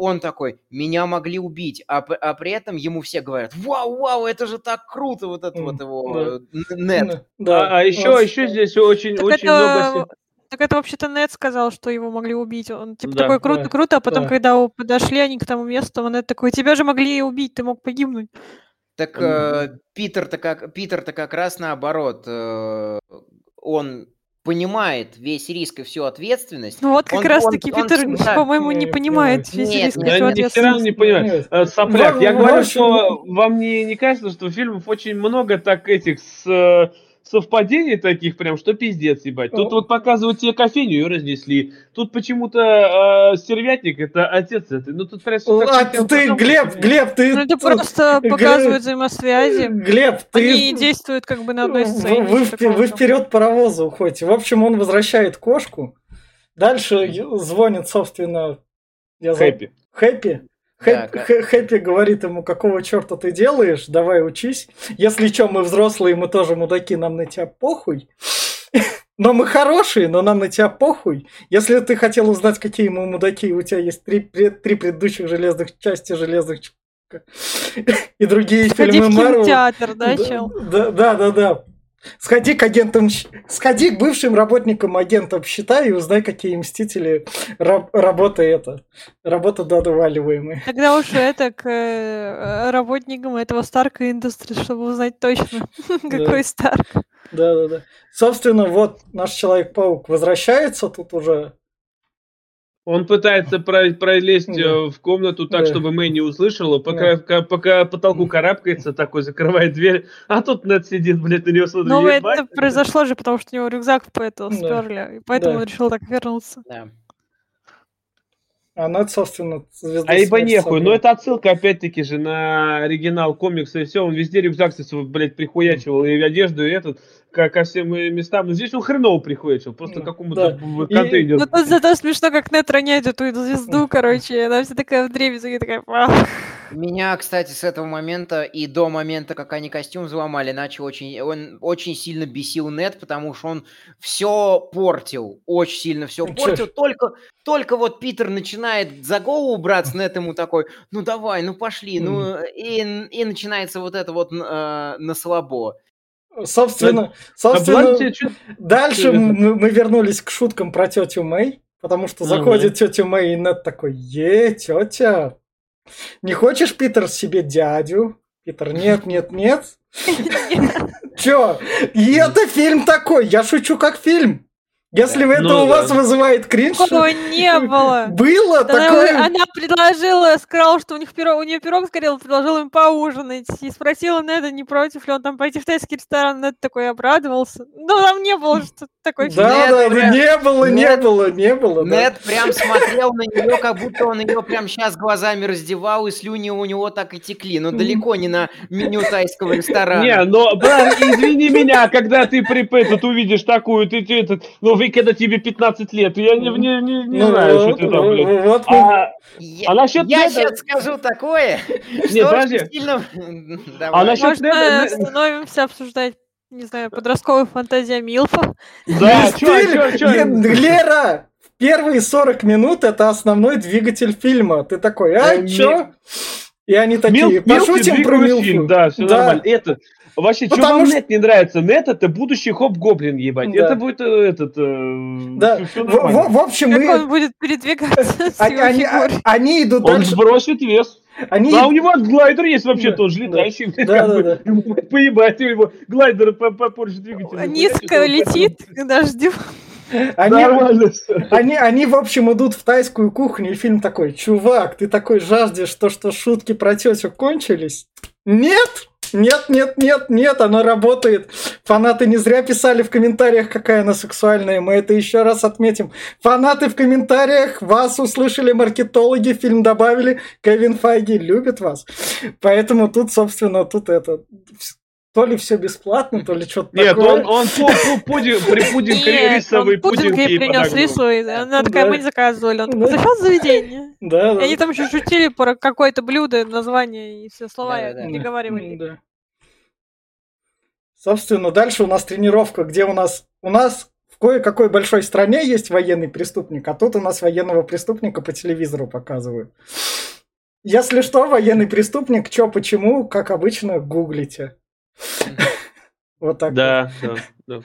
он такой, меня могли убить, а, а при этом ему все говорят, вау, вау, это же так круто, вот это М, вот его да. нет. Да. А, а еще, Вот. еще здесь очень, Так очень это, много... так это вообще-то Нет сказал, что его могли убить. Он типа Да, такой круто, да, круто, а потом, да. когда подошли они к тому месту, он такой, тебя же могли и убить, ты мог погибнуть. Так Мгм. э, Питер-то как, Питер-то как раз наоборот, э, он понимает весь риск и всю ответственность. Ну вот как Он- раз он- таки он Питер, всегда- по-моему, не Не, понимает не, весь нет, риск и нет, всю не ответственность. понимаю. Нет. Э, Сопляк, В- я в говорю, что вам не, не кажется, что фильмов очень много так этих с, э, совпадений таких прям, что пиздец, ебать. Тут вот показывают тебе кофейню и разнесли. Тут почему-то э, сервятник это отец этой. Ну тут прям А, ты. Глеб, Глеб, ты... Ну это просто показывает взаимосвязи. Глеб, ты... Они действуют как бы на одной сцене. Вы, вы вперед паровоза уходите. В общем, он возвращает кошку. Дальше звонит, собственно, я. Хэппи. Хэппи. Хэп- Хэ- Хэппи говорит ему, какого черта ты делаешь, давай учись. Если что, мы взрослые, мы тоже мудаки, нам на тебя похуй. Но мы хорошие, но нам на тебя похуй. Если ты хотел узнать, какие мы мудаки, у тебя есть три, три предыдущих железных части железных и другие Сходи фильмы Марвел. кинотеатр, да, Да, чел? Да, да, да, да. Сходи к агентам, сходи к бывшим работникам агентов считай и узнай, какие мстители раб- работа это, работа додаваливаемые. Тогда уж это к э, работникам этого Старка Industries, чтобы узнать точно, какой Старк. Да, да, да. Собственно, вот наш Человек-паук возвращается тут уже. Он пытается про- пролезть Да. э, в комнату так, Да. чтобы Мэй не услышала, пока, ка- пока потолку карабкается, такой закрывает дверь, а тут Нед сидит, блядь, на него смотрит. Ну, это произошло же, потому что у него рюкзак по Да. сперли, и поэтому Да. он решил так вернуться. Да. А Нед, собственно, звезда А ибо нехуй, но это отсылка опять-таки же на оригинал комикса и все, он везде рюкзак блядь, прихуячивал, и одежду, и этот, ко, ко всем местам, но здесь он хреново прихуячил, просто какому-то Да. контейнеру. Ну, тут зато смешно, как Нет роняет эту звезду, короче, она вся такая в дребезги, такая... «Вау». Меня, кстати, с этого момента и до момента, как они костюм взломали, начал очень, он очень сильно бесил Нет, потому что он все портил, очень сильно все портил. Только, только вот Питер начинает за голову браться, Нет ему такой, ну давай, ну пошли, ну и, и начинается вот это вот э, на слабо. Собственно, А собственно, дальше мы, мы вернулись к шуткам про тетю Мэй, потому что Мгм. заходит тетя Мэй, и Нед такой, е, тетя, не хочешь, Питер, себе дядю? Питер, нет, нет, нет. Чё? И это фильм такой, я шучу как фильм. Если это Ну у да. вас вызывает кринж, Такого не было. было Она, такое... она предложила, сказала, что у них пирог, у нее пирог сгорел, предложила им поужинать. И спросила Неда, не против ли он там пойти в тайский ресторан. Нед такой обрадовался. Ну, там не было что такой фильм. Да, Нет, да, да, прям- не было, не Нет. было, не было. да. Нет прям смотрел на нее, как будто он ее прям сейчас глазами раздевал, и слюни у него так и текли. Но далеко не на меню тайского ресторана. Не, но, брат, извини меня, когда ты при этот увидишь такую, ты, ты этот, ну вы когда тебе 15 лет, я не, не, не, не Ну знаю, вот, что ты там, вот, блядь. вот А, Я, А насчет я Неда- сейчас скажу такое, что Не, очень подожди. сильно... Давай. насчет- Может, Неда- остановимся обсуждать не знаю, подростковая фантазия Милфа. Да, чё, чё, чё? Лера, первые 40 минут это основной двигатель фильма. Ты такой, а, Э, чё? И они такие, пошутим про Милфу. Да, все Да. нормально. Это, вообще, что Потому вам что- нет не нравится? Нет, это будущий хоп-гоблин, ебать. Да. Это будет э, этот... э, Да, в, в- в общем, Как мы... он будет передвигаться с Они, его они- фигурой. они идут Он дальше. сбросит вес. Они, А у него глайдер есть вообще Да, тоже да. летающий. Да, да, бы, да. Поебать, у него глайдер по, по Porsche двигателю. Низко летит к дождю. они, Нормально они, они, в общем, идут в тайскую кухню, и фильм такой, чувак, ты такой жаждешь то, что шутки про тетю кончились? Нет! Нет, нет, нет, нет, оно работает. Фанаты не зря писали в комментариях, какая она сексуальная. Мы это еще раз отметим. Фанаты в комментариях, вас услышали маркетологи, фильм добавили. Кевин Файги любит вас. Поэтому тут, собственно, тут это... То ли все бесплатно, то ли что-то Нет, такое. он, он по, по пудинг, при пудинг Нет, рисовый он пудинг пудинг ей принес и она такая, Да. мы не заказывали. Он Да. такой, зашел в заведение. Да, И да. они там еще шутили про какое-то блюдо, название и все слова Да-да-да. переговаривали. Да. Собственно, дальше у нас тренировка, где у нас у нас в кое-какой большой стране есть военный преступник, а тут у нас военного преступника по телевизору показывают. Если что, военный преступник, чё, почему, как обычно, гуглите. Вот так. Да, да.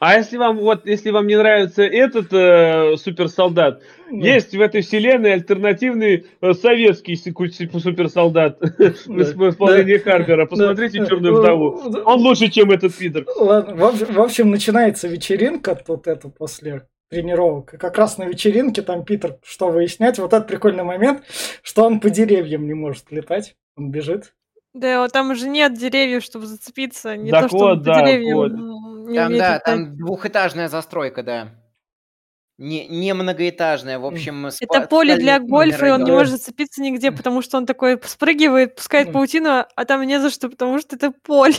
А если вам вот, если вам не нравится этот э, суперсолдат, вот. есть в этой вселенной альтернативный э, советский суперсолдат в исполнении Харпера. Посмотрите. «Черную вдову». Он лучше, чем этот пидор. Ладно, в общем, в общем, начинается вечеринка тут это после тренировок. И как раз на вечеринке там Питер, что выяснять, вот этот прикольный момент, что он по деревьям не может летать. Он бежит. Да, вот там уже нет деревьев, чтобы зацепиться. Не Так то, что вот, по да, деревьям вот. не Там, да, там двухэтажная застройка, да. Не, не многоэтажная, в общем... спа- Это поле для гольфа, и он не может зацепиться нигде, потому что он такой спрыгивает, пускает паутину, а там не за что, потому что это поле.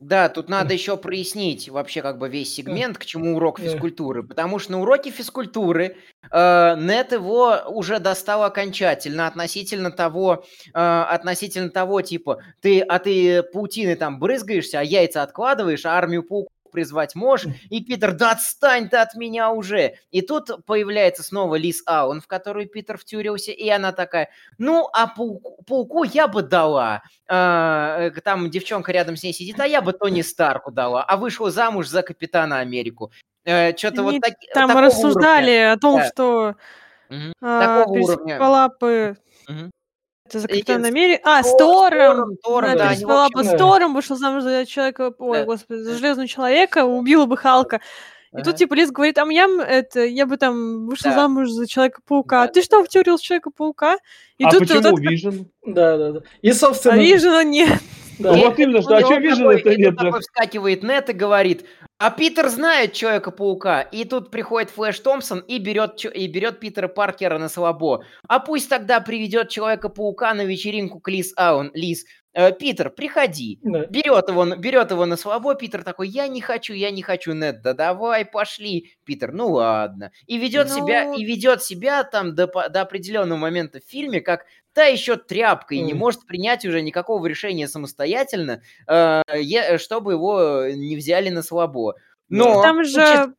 Да, тут надо еще прояснить вообще как бы весь сегмент, к чему урок физкультуры. Потому что на уроке физкультуры э, Нет его уже достал окончательно относительно того, э, относительно того, типа, ты, а ты паутины там брызгаешься, а яйца откладываешь, а армию пауков призвать можешь, и Питер, да отстань ты от меня уже. И тут появляется снова Лиз Аллен, в которую Питер втюрился, и она такая, ну, а пауку, пауку я бы дала. А, э, там девчонка рядом с ней сидит, а я бы Тони Старку дала, а вышла замуж за Капитана Америку. Что-то Они вот так, Там рассуждали о том, Да. что уровня. Мгм. а, Такого уровня. пересекла бы... Это за И Капитана с Америку. А, с Тор- Тором! Тором, Она да, общем, бы с да. Тором, вышла замуж за человека, ой, Да. господи, за Железного Человека, убила бы Халка. И Ага. тут типа Лиз говорит, а я, это, я бы там вышла Да. замуж за Человека-паука. Да, А ты что, втюрил Человека-паука? И А тут почему вот Вижн? Да, да, да. И, а собственно... Вижена нет. да. Вот именно, что, а И что он такой- это и тут нет? такой вскакивает Нет и говорит, а Питер знает Человека-паука. И тут приходит Флэш Томпсон и берет, и берет Питера Паркера на слабо. А пусть тогда приведет Человека-паука на вечеринку к Лиз Аллен. Лиз, «Э, Питер, приходи. Да. Берет его, на- берет его на слабо, Питер такой, я не хочу, я не хочу, Нет, да давай, пошли. Питер, ну ладно. И ведет себя, Ну- и ведет себя там до, до определенного момента в фильме, как та еще тряпка, и не Мгм. может принять уже никакого решения самостоятельно, э, чтобы его не взяли на слабо. Но Там по же...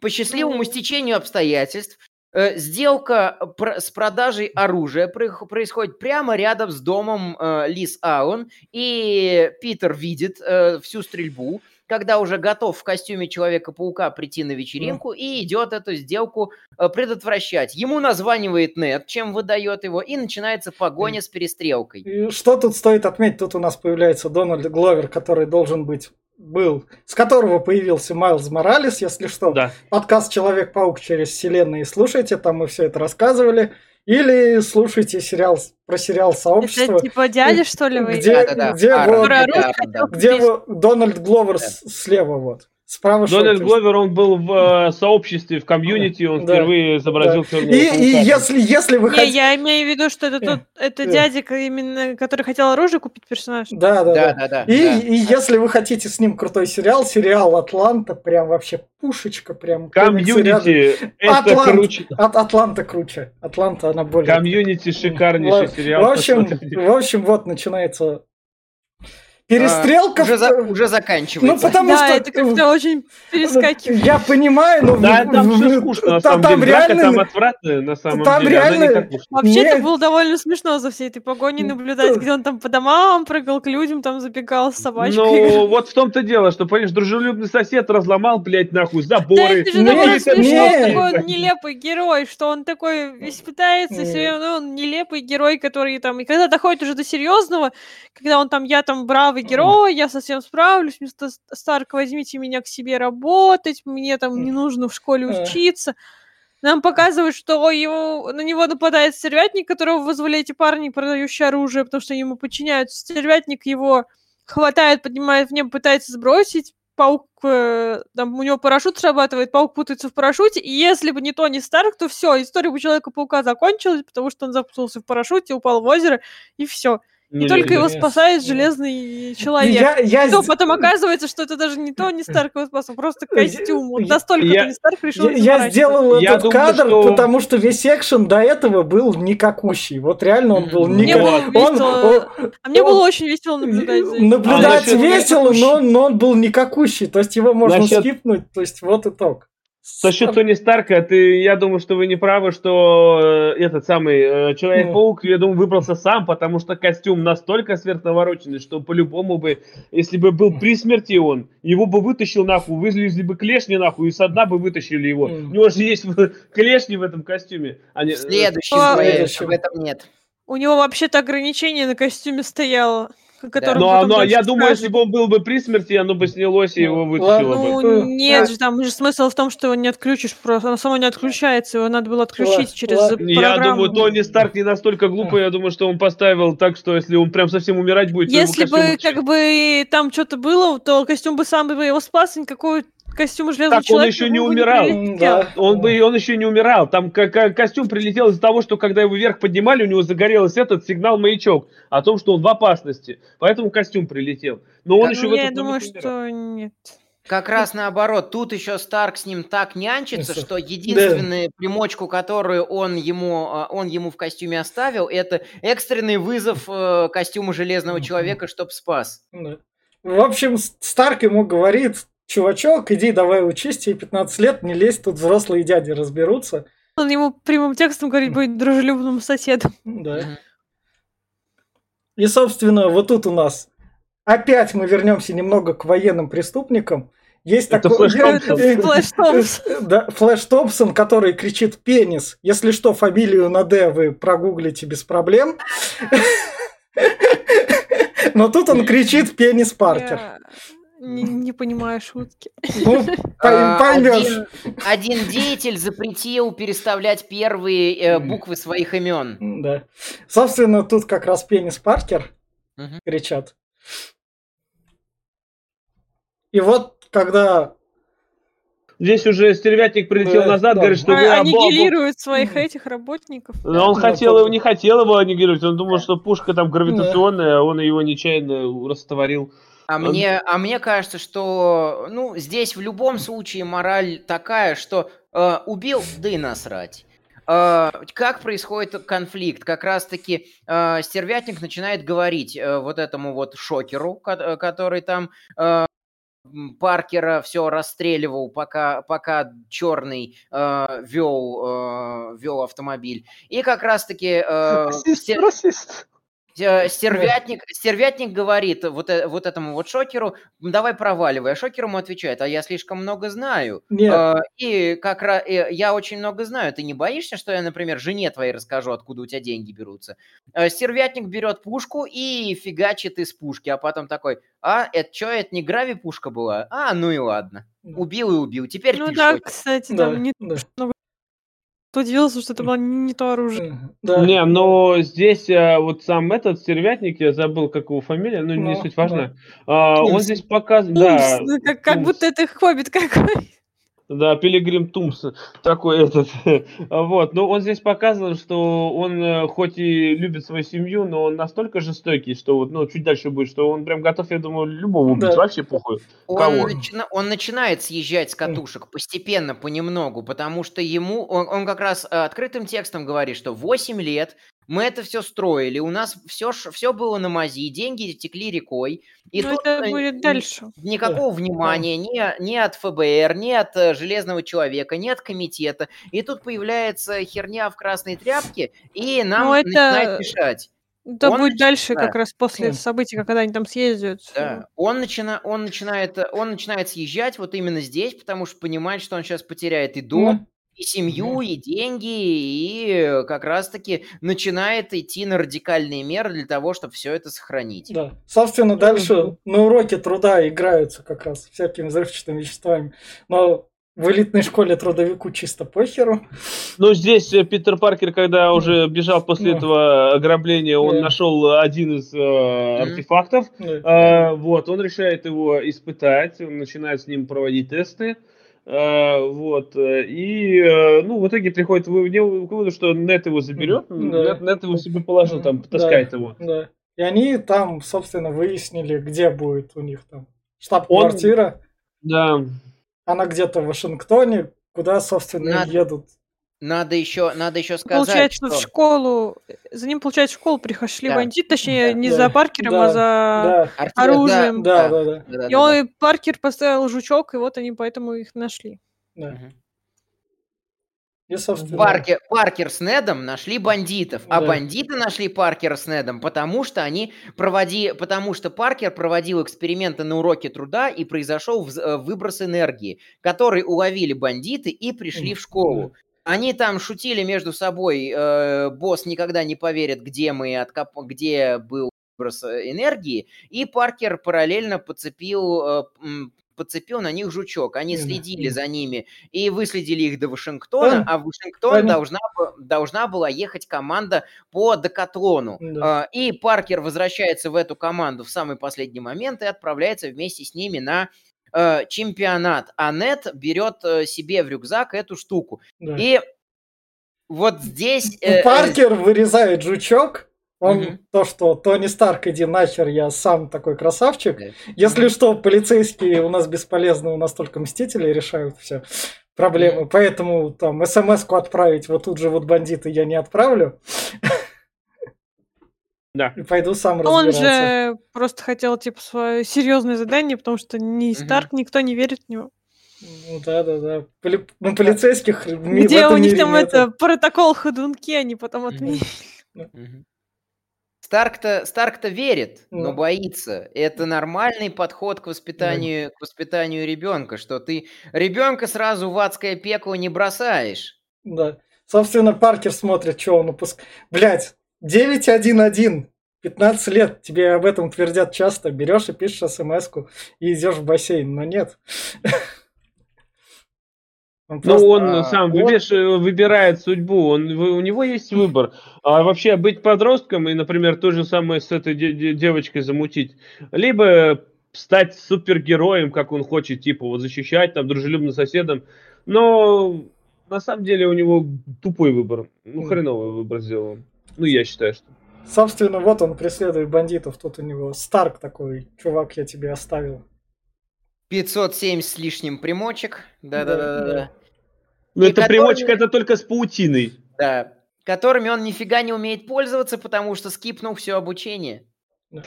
по счастливому Ну. стечению обстоятельств э, сделка пр- с продажей оружия происходит прямо рядом с домом э, Лиз Аллен, и Питер видит э, всю стрельбу, когда уже готов в костюме Человека-паука прийти на вечеринку и идет эту сделку э, предотвращать. Ему названивает Нет, чем выдает его, и начинается погоня с перестрелкой. И что тут стоит отметить? Тут у нас появляется Дональд Гловер, который должен быть был, с которого появился Майлз Моралес, если что. Да. Подкаст Человек-паук через вселенные слушайте, там мы все это рассказывали. Или слушайте сериал про сериал Сообщество, Это типа дядя, что ли, вы? где, Да-да-да, где, Аарон, вот- да, да, да. где вот Дональд Гловер Да. слева вот. Справа Дональд. Гловер, он был в э, сообществе, в комьюнити, он Да. впервые изобразил Да. И, и если, если вы Не, хотите... я имею в виду, что это тот, это дядя, именно, который хотел оружие купить персонаж. Да, да, да. Да, да, да. И, да. и если вы хотите с ним крутой сериал, сериал Атланта, прям вообще пушечка, прям. Community, это Атлант. круче. От Атланта круче. Атланта она более. Community шикарнейший Ладно. сериал. В общем, в общем, вот начинается. Перестрелка... Уже, в- за- уже заканчивается. Ну, потому да, что... это как-то очень перескакивает. Я понимаю, но... Да, в- там все скучно, на самом там деле. Драка реально- там отвратная, на самом там деле. реально-. Вообще, это было довольно смешно за всей этой погоней наблюдать, где он там по домам прыгал, к людям там забегал с собачкой. Ну, вот в том-то дело, что, понимаешь, дружелюбный сосед разломал, блядь, нахуй, Да заборы. это же Нет, смешно, нет. такой он нелепый герой, что он такой весь пытается, Нет. все равно он нелепый герой, который там, и когда доходит уже до серьезного, когда он там, я там бравый герой, я совсем справлюсь, вместо Старка возьмите меня к себе работать, мне там не нужно в школе Э. учиться. Нам показывают, что его, на него нападает стервятник, которого вызвали эти парни, продающие оружие, потому что ему подчиняются. Стервятник его хватает, поднимает в небо, пытается сбросить. Паук, э, там у него парашют срабатывает, паук путается в парашюте, и если бы не Тони Старк, то все, история бы Человека-паука закончилась, потому что он запутался в парашюте, упал в озеро, и все. И Не, только не, его спасает железный человек. Я, я, То потом оказывается, что это даже не Тони Старк его спас, а просто костюм. Вот настолько я- Тони Старк решил я- не я сделал Я этот думаю, кадр, что- потому что весь экшен до этого был никакущий. Вот реально он был никакущий. Он, А мне он- было очень весело наблюдать за этим. наблюдать А весело, но, но он был никакущий. То есть его можно Насчет- скипнуть. То есть вот итог. Насчет Тони Старка, ты, я думаю, что вы не правы, что э, этот самый э, Человек-паук, я думаю, выбрался сам, потому что костюм настолько сверхнавороченный, что по-любому бы, если бы был при смерти он, его бы вытащил нахуй, вылезли бы клешни нахуй, и со дна бы вытащили его. У него же есть клешни в этом костюме. а не- В следующем об этом нет. У него вообще-то ограничение на костюме стояло, о котором Но, потом но дальше я думаю, если бы он был бы при смерти, оно бы снялось и его Ну, вытащило бы. Э, Ну, нет же, там же смысл в том, что его не отключишь просто. Оно само не отключается, его надо было отключить Ладно, через ладно. Я программу. думаю, Тони Старк не настолько глупый, я думаю, что он поставил так, что если он прям совсем умирать будет, Если бы как бы там что-то было, то костюм бы сам бы его спас, никакой костюм железного Так он человека еще не умирал. Да. Он бы, он еще не умирал. Там ко- ко- костюм прилетел из-за того, что когда его вверх поднимали, у него загорелся этот сигнал-маячок о том, что он в опасности. Поэтому костюм прилетел. Но он Да, еще Ну, в я этот думаю, умирал. что нет. Как раз наоборот, тут еще Старк с ним так нянчится, что единственную примочку, которую он ему, а, он ему в костюме оставил, это экстренный вызов э, костюма Железного. Человека, чтоб спас. Да. В общем, Старк ему говорит, чувачок, иди давай учись, тебе 15 лет, не лезь, тут взрослые дяди разберутся. Он ему прямым текстом говорит, будет дружелюбным соседом. Да. И, собственно, вот тут у нас опять мы вернемся немного к военным преступникам. Есть Это такой... Флэш Томпсон. э, Флэш Томпсон. Да, Флэш Томпсон, который кричит «пенис». Если что, фамилию на «Д» вы прогуглите без проблем. Но тут он кричит «пенис Паркер». Не, не понимаю шутки. Ну, А, поймешь. Один, один деятель запретил переставлять первые э, буквы своих имен. Да. Собственно, тут как раз «пенис Паркер» Мгм. кричат. И вот, когда... Здесь уже стервятник прилетел Да, назад, да. говорит, что вы А- Аннигилируют своих этих работников. Но он Да, хотел, его не хотел его аннигилировать, он думал, что пушка там гравитационная, а он его нечаянно растворил. А Он- мне, а мне кажется, что ну, здесь в любом случае мораль такая, что э, убил, да и насрать. Э, как происходит конфликт? Как раз-таки э, стервятник начинает говорить э, вот этому вот шокеру, ко- э, который там э, Паркера все расстреливал, пока, пока черный э, вел, э, вел автомобиль. И как раз-таки э, стер- расист. Э, Стервятник, стервятник говорит вот, э- вот этому вот шокеру, «Ну, давай проваливай. А шокер ему отвечает, а я слишком много знаю. Нет, Э, И как раз я очень много знаю. Ты не боишься, что я, например, жене твоей расскажу, откуда у тебя деньги берутся? Стервятник берет пушку и фигачит из пушки, а потом такой, а, это что, это не грави пушка была? А, ну и ладно. Убил и убил. Теперь Ну ты да, шокер. кстати, да, там не да. Удивился, что это было не то оружие. Да. Не, но здесь а, вот сам этот стервятник, я забыл, как его фамилия, ну, не Ну, суть важно. А, он здесь показывает, да, ну, как, как будто это хоббит какой. Да, Пилигрим Тумс такой этот. Вот, но он здесь показывает, что он э, хоть и любит свою семью, но он настолько жестокий, что вот, ну, чуть дальше будет, что он прям готов, я думаю, любого убить, Да. вообще похуй. Он, Кого? начина- он начинает съезжать с катушек постепенно, понемногу, потому что ему, он, он как раз э, открытым текстом говорит, что 8 лет Мы это все строили, у нас все, все было на мази, деньги текли рекой. И Но тут это будет дальше. никакого внимания ни, ни от ФБР, ни от э, Железного Человека, ни от комитета. И тут появляется херня в красной тряпке, и нам Ну, это- начинает мешать. Это Он будет нач- дальше, да. как раз после Мгм. событий, когда они там съездят. Да. Он, начина... он, начинает, э, он начинает съезжать вот именно здесь, потому что понимает, что он сейчас потеряет и дом, Ну, и семью, и деньги, и как раз-таки начинает идти на радикальные меры для того, чтобы все это сохранить. Да. Собственно, дальше на уроке труда играются как раз всякими взрывчатыми веществами. Но в элитной школе трудовику чисто похеру. Ну, здесь э, Питер Паркер, когда уже бежал после Ну. этого ограбления, он Да. нашел один из э, артефактов. Да. А, вот, он решает его испытать, он начинает с ним проводить тесты. А, вот, э, и, э, ну, в итоге приходит вы- к выводу, что Нет его заберет, Да. Нет, Нет его себе положил, там, Да. таскает его. Да. И они там, собственно, выяснили, где будет у них там штаб-квартира. Да, Она где-то в Вашингтоне, куда, собственно, Надо- едут. Надо еще, надо еще сказать, Получается, что... в школу, за ним, получается, в школу пришли Да. бандиты, точнее, Да. не Да. за Паркером, Да. а за... Да, оружием. да, да, да. да, да, И он, и Паркер поставил жучок, и вот они поэтому их нашли. да. И, собственно, Паркер, Паркер с Недом нашли бандитов, а Да. бандиты нашли Паркера с Недом, потому что они проводи, потому что Паркер проводил эксперименты на уроке труда и произошел вз- э, выброс энергии, который уловили бандиты и пришли в школу. Они там шутили между собой, э, босс никогда не поверит, где мы откоп... где был выброс э, энергии, и Паркер параллельно подцепил, э, подцепил на них жучок. Они следили за ними и выследили их до Вашингтона, а в Вашингтон должна, должна была ехать команда по декатлону. Да. А, И Паркер возвращается в эту команду в самый последний момент и отправляется вместе с ними на э, чемпионат. А Нет берет э, себе в рюкзак эту штуку. да. И вот здесь... Э, э, Паркер вырезает жучок. Он Мгм. то, что Тони Старк, иди нахер, я сам такой красавчик. Если что, полицейские у нас бесполезны, у нас только мстители решают все проблемы. Поэтому там смс-ку отправить, вот тут же вот бандиты я не отправлю. Да. Пойду сам Он разбираться. же просто хотел, типа, свое серьезное задание, потому что ни Мгм. Старк, никто не верит в него. Ну да, да, да. Поли- Ну, полицейских Где этом у них мире там нету. это протокол ходунки, они потом отменили. Мгм. Старк-то, Старк-то верит, но Ну. боится. Это нормальный подход к воспитанию, к воспитанию ребенка, что ты ребенка сразу в адское пекло не бросаешь. Да. Собственно, Паркер смотрит, что он упускает. Блять, 911, 15 лет, тебе об этом твердят часто. Берешь и пишешь смс-ку и идешь в бассейн, но нет. Он Ну, он а, сам выбеш- выбирает судьбу, он, у него есть выбор. А вообще быть подростком и, например, то же самое с этой де- де- девочкой замутить, либо стать супергероем, как он хочет, типа вот защищать там дружелюбным соседом, но на самом деле у него тупой выбор, ну хреновый выбор сделал. Ну я считаю, что. Собственно, вот он преследует бандитов. Тут у него Старк такой, чувак, я тебе оставил. 507 с лишним примочек. Да, Да-да-да. Ну это который- примочка, это только с паутиной. Да. Которыми он нифига не умеет пользоваться, потому что скипнул все обучение.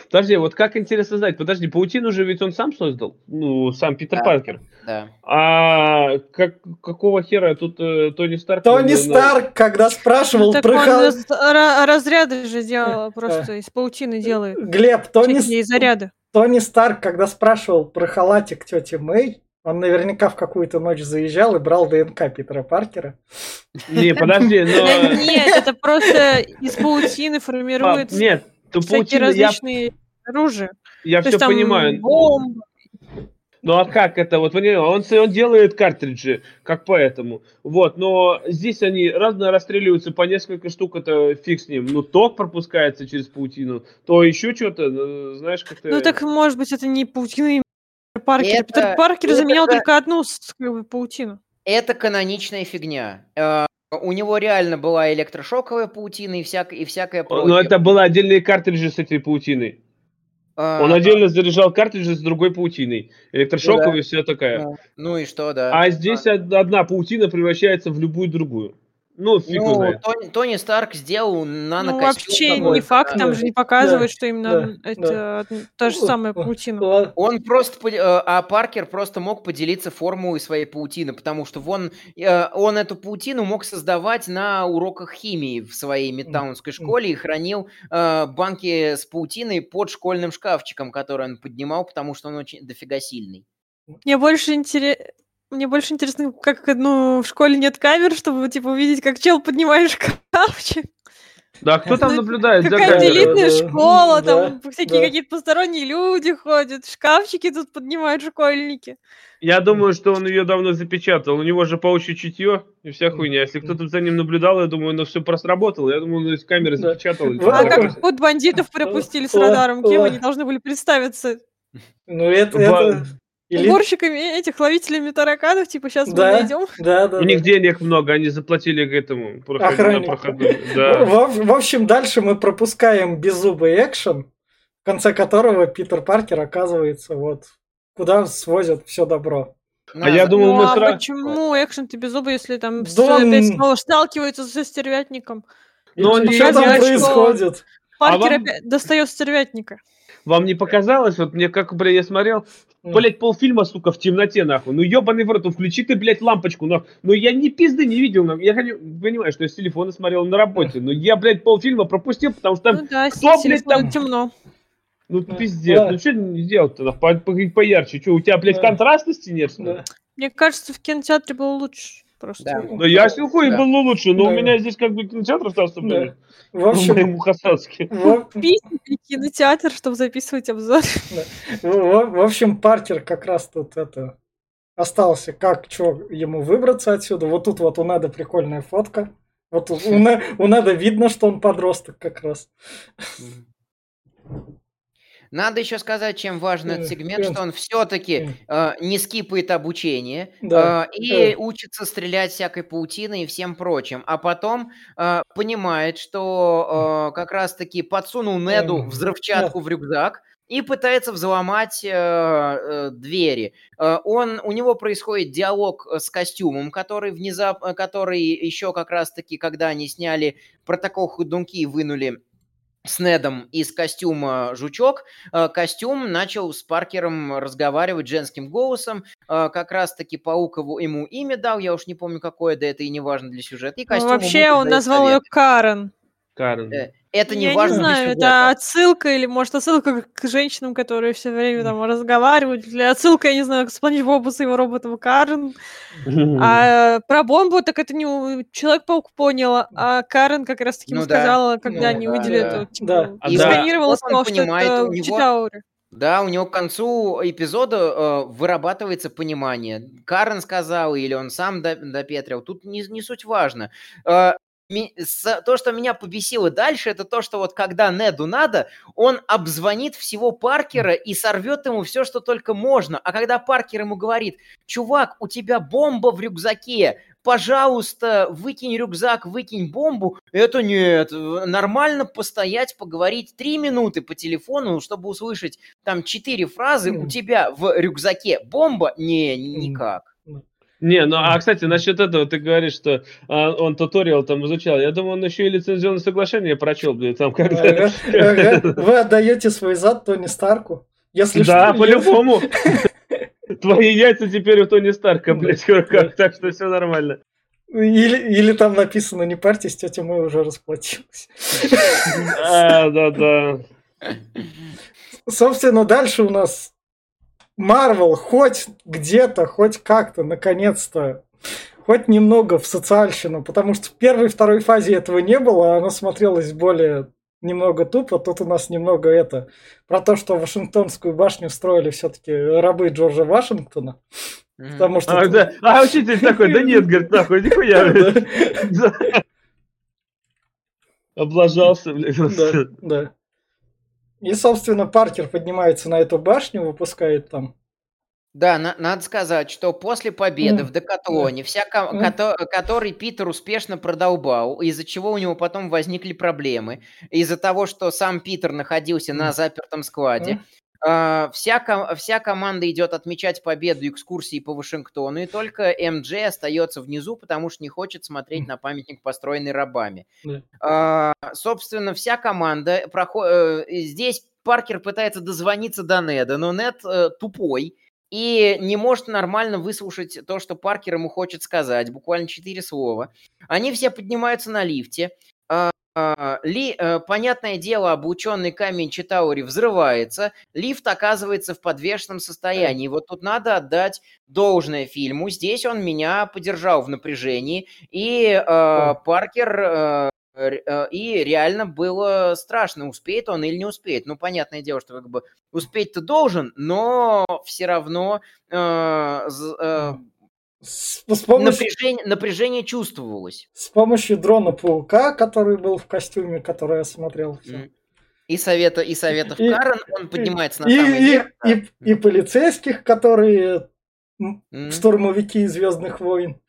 Подожди, вот как интересно знать, подожди, паутину же ведь он сам создал, ну сам Питер Да. Паркер. Да. А как, какого хера тут э, Тони Старк? Тони на- на- Старк, когда спрашивал Так про он ра- разряды же делал, просто из паутины делает. Глеб, Тони, заряды. Тони Старк, когда спрашивал про халатик тети Мэй, он наверняка в какую-то ночь заезжал и брал ДНК Питера Паркера. Не, подожди, но... нет, это просто из паутины А, формируется Нет, то всякие паутина, я, различные оружия. я То все есть там понимаю. бомбы. Ну а как это? Вот он, он делает картриджи, как поэтому. Вот, но здесь они разно расстреливаются по несколько штук, это фиг с ним. Ну, ток пропускается через паутину, то еще что-то, ну, знаешь, как-то... Ну так, может быть, это не паутина Питер Паркер. Это- Питер Паркер это заменял ка- только одну с- как бы, паутину. Это каноничная фигня. У него реально была электрошоковая паутина и, всяк... и всякое прочее. Но это было отдельные картриджи с этой паутиной. А, Он отдельно заряжал картриджи с другой паутиной. Электрошоковая Ну и все такая. ну, ну и что, да. А здесь од- одна паутина превращается в любую другую. Ну, фиг Ну, знает. Тони, Тони Старк сделал Ну, нанокостюм. вообще не факт, там да, же не показывают, да, что именно да, это та же самая паутина. Он просто, э, а Паркер просто мог поделиться формулой своей паутины, потому что вон, э, он эту паутину мог создавать на уроках химии в своей Мидтаунской школе и хранил э, банки с паутиной под школьным шкафчиком, который он поднимал, потому что он очень дофига сильный. Мне больше интересно... Мне больше интересно, как ну, в школе нет камер, чтобы типа увидеть, как чел поднимает шкафчик. Да, кто там Ну, наблюдает за Какая-то элитная да, школа, да, там всякие да. какие-то посторонние люди ходят, шкафчики тут поднимают школьники. Я думаю, что он ее давно запечатал. У него же паучье чутье и вся хуйня. Если кто-то за ним наблюдал, я думаю, оно все просто сработало. Я думаю, он из камеры Да. запечатал. Вот А как вот бандитов пропустили с радаром, кем они должны были представиться? Ну, это... Или- Уборщиками этих ловителями тараканов, типа сейчас мы Да, найдем. да, да. У да. них денег много, они заплатили к этому Охраннику. Да. В, в общем, дальше мы пропускаем беззубый экшен, в конце которого Питер Паркер оказывается вот куда свозят все добро. А я думал, ну мы а сра- почему экшен ты без зуба, если там Да с- он- опять снова сталкивается со стервятником? Он что не там происходит? Паркер вам- опять достает стервятника. Вам не показалось? Вот мне как, блядь, я смотрел, Ну. блядь, полфильма, сука, в темноте, нахуй. Ну, ебаный в рот, ну, включи ты, блядь, лампочку, нахуй. Ну, я ни пизды не видел, нахуй. Я хочу- понимаю, что я с телефона смотрел на работе, но я, блядь, полфильма пропустил, потому что там, Ну да, кто, блядь, там- темно. ну, Да. пиздец. Да. Ну, что не сделать-то, по- по- поярче. Что, у тебя, блядь, Да. контрастности нет, что ли? Да. Мне кажется, в кинотеатре было лучше. Просто. Да. Да я хуй Да. было лучше, но у Да. меня здесь как бы кинотеатр остался, Да. блядь, В в общем, в, Песни и кинотеатр, чтобы записывать обзор. в- в общем, Паркер как раз тут это остался, как что ему выбраться отсюда. Вот тут вот у Неда прикольная фотка. Вот у, у у Неда видно, что он подросток как раз. Надо еще сказать, чем важен этот Э, сегмент, э, что он все-таки не скипает обучение Да, э, и да. учится стрелять всякой паутиной и всем прочим, а потом э, понимает, что э, как раз-таки подсунул Неду взрывчатку в рюкзак и пытается взломать э, э, двери. Э, он, у него происходит диалог э, с костюмом, который внезапно, который еще как раз-таки, когда они сняли протокол ходунки и вынули с Недом из костюма жучок, э, костюм начал с Паркером разговаривать женским голосом. э, Как раз-таки паук его, ему имя дал, я уж не помню какое, да это и не важно для сюжета. И Ну, костюм Вообще ему он назвал ее советы. Карен. Карен. Э, Это не Я не важно для знаю, сюжета. это отсылка или может отсылка к женщинам, которые все время там разговаривают, или отсылка, я не знаю, к Спанч Бобу с его роботом Карен. А про бомбу, так это не Человек-паук понял, а Карен как раз таки Ну ему да. сказала, когда Ну они да, увидели да. эту, типа, Да. И да. сканировала, сказала, что это у него-. Да, у него к концу эпизода э, вырабатывается понимание. Карен сказал, или он сам до- допетрил. Тут не, не суть важно. Э, то, что меня побесило дальше, это то, что вот когда Неду надо, он обзвонит всего Паркера и сорвет ему все, что только можно. А когда Паркер ему говорит, чувак, у тебя бомба в рюкзаке, пожалуйста, выкинь рюкзак, выкинь бомбу. Это нет. Нормально постоять, поговорить три минуты по телефону, чтобы услышать там четыре фразы. У тебя в рюкзаке бомба? Не, никак. Не, ну а кстати, насчет этого ты говоришь, что а, он туториал там изучал. Я думаю, он еще и лицензионное соглашение прочел, блядь, там когда. Ага, ага. Вы отдаете свой зад Тони Старку. Если Да, что, по-любому. Твои яйца теперь у Тони Старка, блядь, как, так что все нормально. Или, или там написано не парьтесь, тетя Мэй уже расплатилась. А, да, да. Собственно, дальше у нас Марвел хоть где-то, хоть как-то, наконец-то, хоть немного в социальщину, потому что в первой и второй фазе этого не было, а она смотрелась более немного тупо. Тут у нас немного это про то, что Вашингтонскую башню строили все-таки рабы Джорджа Вашингтона. Потому что... А, да. а учитель такой, да нет, говорит, нахуй, нихуя. Облажался, блядь. да, да. И, собственно, Паркер поднимается на эту башню, выпускает там. Да, на- надо сказать, что после победы Мгм. в Декатлоне, вся ко- Мгм. кото- который Питер успешно продолбал, из-за чего у него потом возникли проблемы, из-за того, что сам Питер находился на запертом складе, вся, ко- вся команда идет отмечать победу экскурсии по Вашингтону, и только МДЖ остается внизу, потому что не хочет смотреть на памятник, построенный рабами. Да. А, собственно, вся команда проходит... Здесь Паркер пытается дозвониться до Неда, но Нед э, тупой и не может нормально выслушать то, что Паркер ему хочет сказать, буквально четыре слова. Они все поднимаются на лифте. А, а, Ли, э, понятное дело, облученный камень Читаури взрывается, лифт оказывается в подвешенном состоянии. Вот тут надо отдать должное фильму. Здесь он меня подержал в напряжении, и э, Паркер э, и реально было страшно, успеет он или не успеет. Ну, понятное дело, что как бы успеть ты должен, но все равно э, э, С, с помощью, напряжение, напряжение чувствовалось. с помощью дрона паука, который был в костюме, который я смотрел. всё. М. И совета, и советов И- Карен, он поднимается на И, самый и, верх. да. и, и полицейских, которые М. штурмовики Звездных войн.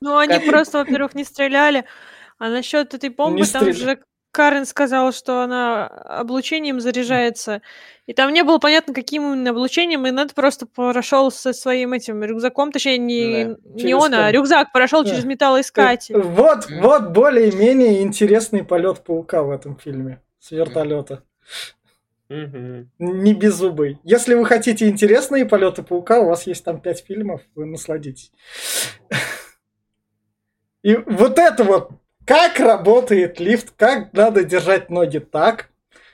Ну, они просто, во-первых, не стреляли. А насчет этой бомбы, там же Карен сказала, что она облучением заряжается. И там не было понятно, каким именно облучением, и Нед просто прошел со своим этим рюкзаком, точнее, не, Да, не он, а рюкзак прошел Да. через металлоискатель. Вот, М. вот более-менее интересный полет паука в этом фильме с вертолета. Не беззубый. Если вы хотите интересные полеты паука, у вас есть там пять фильмов, вы насладитесь. И вот это вот, как работает лифт, как надо держать ноги так,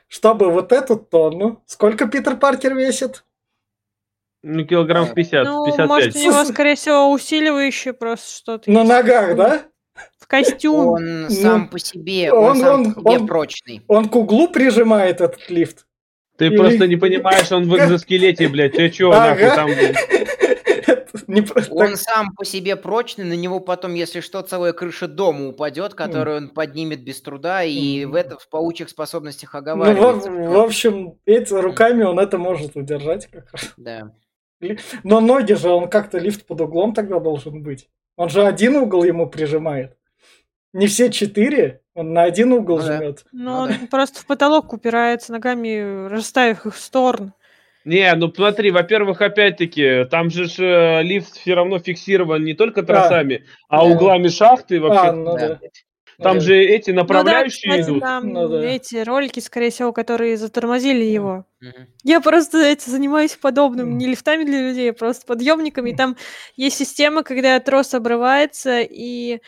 чтобы вот эту тонну, сколько Питер Паркер весит? Ну, килограмм в 50, Ну, 55. может, у него, скорее всего, усиливающее просто что-то. На есть. ногах, да? В костюм. Он сам Ну, по себе, он, он- сам он- по себе он- прочный. Он к углу прижимает этот лифт. Ты Или- просто не понимаешь, он в экзоскелете, блядь. Ты чё, нахуй, Ага. там... Это не Он так- сам по себе прочный, на него потом, если что, целая крыша дома упадет, которую он поднимет без труда, и в этом в паучих способностях Ну, в, оговаривается. в общем, эти руками он это может удержать как раз. Да. Но ноги же, он как-то лифт под углом тогда должен быть. Он же один угол ему прижимает. Не все четыре, он на один угол Ну да. жмет. Ну, Ну он да. просто в потолок упирается ногами, расставив их в сторону. Не, ну смотри, во-первых, опять-таки, там же ж, э, лифт все равно фиксирован не только тросами, а, Да. углами шахты вообще. А, ну да. да. Там Да. же эти Ну да, направляющие кстати, идут. там Ну да. эти ролики, скорее всего, которые затормозили его. Мгм. Я просто эти, занимаюсь подобным, Мгм. не лифтами для людей, а просто подъемниками. И Там есть система, когда трос обрывается, и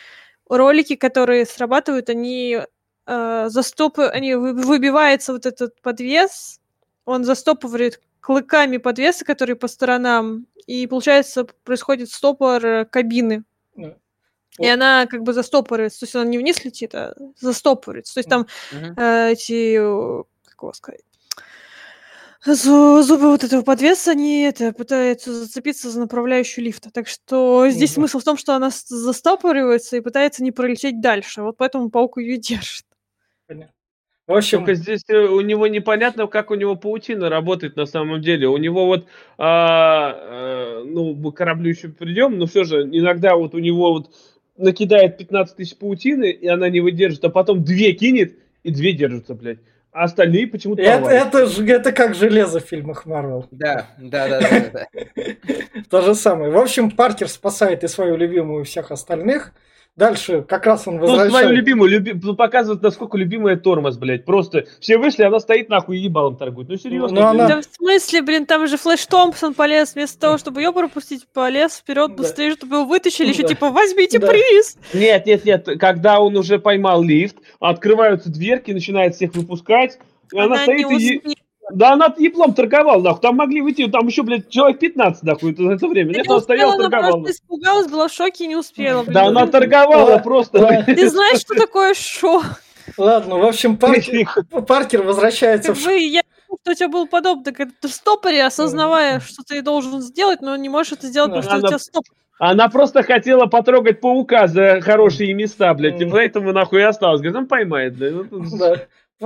ролики, которые срабатывают, они э, застопы, они вы- выбивается вот этот подвес, он застопывает клыками подвеса, которые по сторонам, и получается происходит стопор э, кабины. Да. И она как бы застопоривается, то есть она не вниз летит, а застопоривается. То есть там э, эти, э, как его сказать, зу- зубы вот этого подвеса, они это, пытаются зацепиться за направляющую лифта. Так что здесь смысл в том, что она застопоривается и пытается не пролететь дальше. Вот поэтому паук ее держит. В общем, Только здесь э, у него непонятно, как у него паутина работает на самом деле. У него вот, а, э, ну, мы к кораблю еще придем, но все же иногда вот у него вот накидает 15 тысяч паутины, и она не выдержит, а потом две кинет, и две держатся, блядь. А остальные почему-то это, это, же- это как железо в фильмах Марвел. Да, да, да, да, да, да. То же самое. В общем, Паркер спасает и свою любимую, и всех остальных. Дальше как раз он Ну, свою возвращает... любимую, люби... ну, показывает, насколько любимая тормоз, блядь. Просто все вышли, она стоит нахуй и ебалом торгует. Ну, серьезно, Ну, она- Да в смысле, блин, там же Флэш Томпсон полез вместо того, чтобы ее пропустить, полез вперед Да. быстрее, чтобы его вытащили, еще Да. типа возьмите Да. приз. Нет, нет, нет. Когда он уже поймал лифт, открываются дверки, начинает всех выпускать. И она, Она стоит не и... Да она еблом торговала, нахуй. Там могли выйти, там еще, блядь, человек 15, нахуй, это- за это время. Да Нет, не она успела, стояла, она торговала. просто испугалась, была в шоке и не успела. блин. Да она торговала просто. Ты знаешь, что такое шок? Ладно, в общем, Паркер, Паркер возвращается Как в бы я думаю, что у тебя был подобно, когда ты в стопоре, осознавая, что ты должен сделать, но не можешь это сделать, потому что у Она- тебя стоп. Она просто хотела потрогать паука за хорошие места, блядь. И поэтому нахуй и осталась. Говорит, он поймает, да. Ну, тут- Да.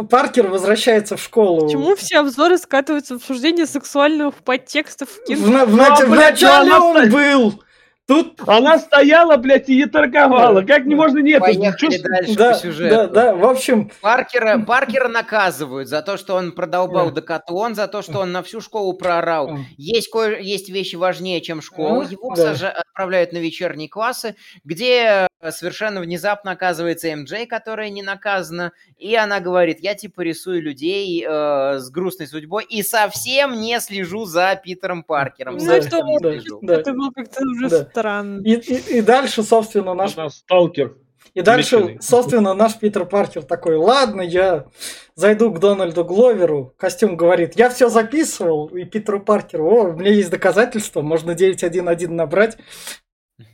Паркер возвращается в школу. Почему все обзоры скатываются в обсуждение сексуальных подтекстов в В, в А, в начале он был. Тут, Она стояла, блядь, и не торговала. Как не можно нет? Поехали Чё- дальше да, по сюжету. да, да, в общем, Паркера, Паркера наказывают за то, что он продолбал Да. декатлон, за то, что он на всю школу проорал. Есть, кое, есть вещи важнее, чем школа. А, Его да. сажа- отправляют на вечерние классы, где совершенно внезапно оказывается МД, которая не наказана, и она говорит, я типа рисую людей э, с грустной судьбой и совсем не слежу за Питером Паркером. Ну, Знаешь, совсем что не да, слежу. да. Это было как-то уже Да. Странно. и, и- и дальше, собственно, наш Она сталкер. И дальше, Замечательный. собственно, наш Питер Паркер такой, ладно, я зайду к Дональду Гловеру. Костюм говорит, я все записывал. И Питеру Паркеру, о, у меня есть доказательства, можно 911 набрать,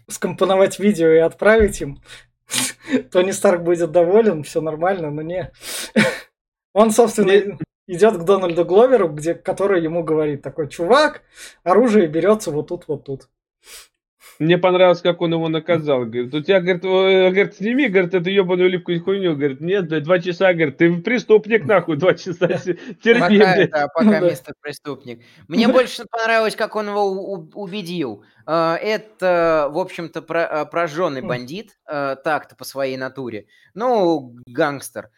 скомпоновать видео и отправить им. Тони Старк будет доволен, все нормально, но не. Он, собственно, идет к Дональду Гловеру, где, который ему говорит, такой, чувак, оружие берется вот тут, вот тут. Мне понравилось, как он его наказал. Говорит, у тебя, говорит, э, говорит, сними, говорит, эту ебаную оливку и хуйню. Говорит, нет, блядь, два часа, говорит, ты преступник, нахуй, два часа терпи, Пока, блядь. да, пока мистер преступник. Мне больше понравилось, как он его убедил. А, Это, в общем-то, а, прожженный Мгм. бандит, так-то по своей натуре. Ну, гангстер.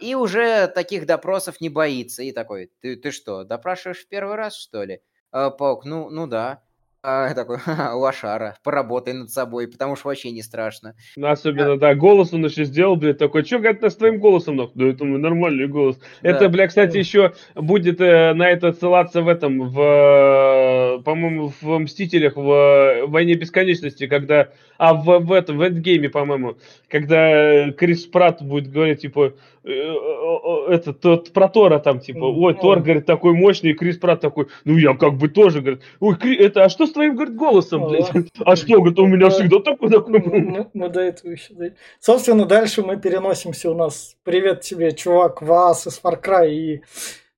И уже таких допросов не боится. И такой, ты, ты что, допрашиваешь в первый раз, что ли? Паук, ну, ну да. А, такой, «Ха-ха, лошара, поработай над собой, потому что вообще не страшно. Ну, Особенно, да, голос он еще сделал, блядь, такой, что, говорит, с твоим голосом, нахуй? Да это мой нормальный голос. Это, бля, кстати, еще будет э, на это ссылаться в этом, в, э, по-моему, в «Мстителях», в э, «Войне бесконечности», когда, а в, в этом, в «Эндгейме», по-моему, когда э, Крис Пратт будет говорить, типа, э, э, э, это, тот, про Тора там, типа, ой, Тор, говорит, такой мощный, и Крис Пратт такой, ну, я как бы тоже, говорит, ой, Кри- это, а что с твоим, говорит, голосом, блядь? А что, говорит, у меня Да. всегда такой, такой был. Мы, мы до этого еще дойдем. Собственно, дальше мы переносимся у нас. Привет тебе, чувак, Вас из Far Cry и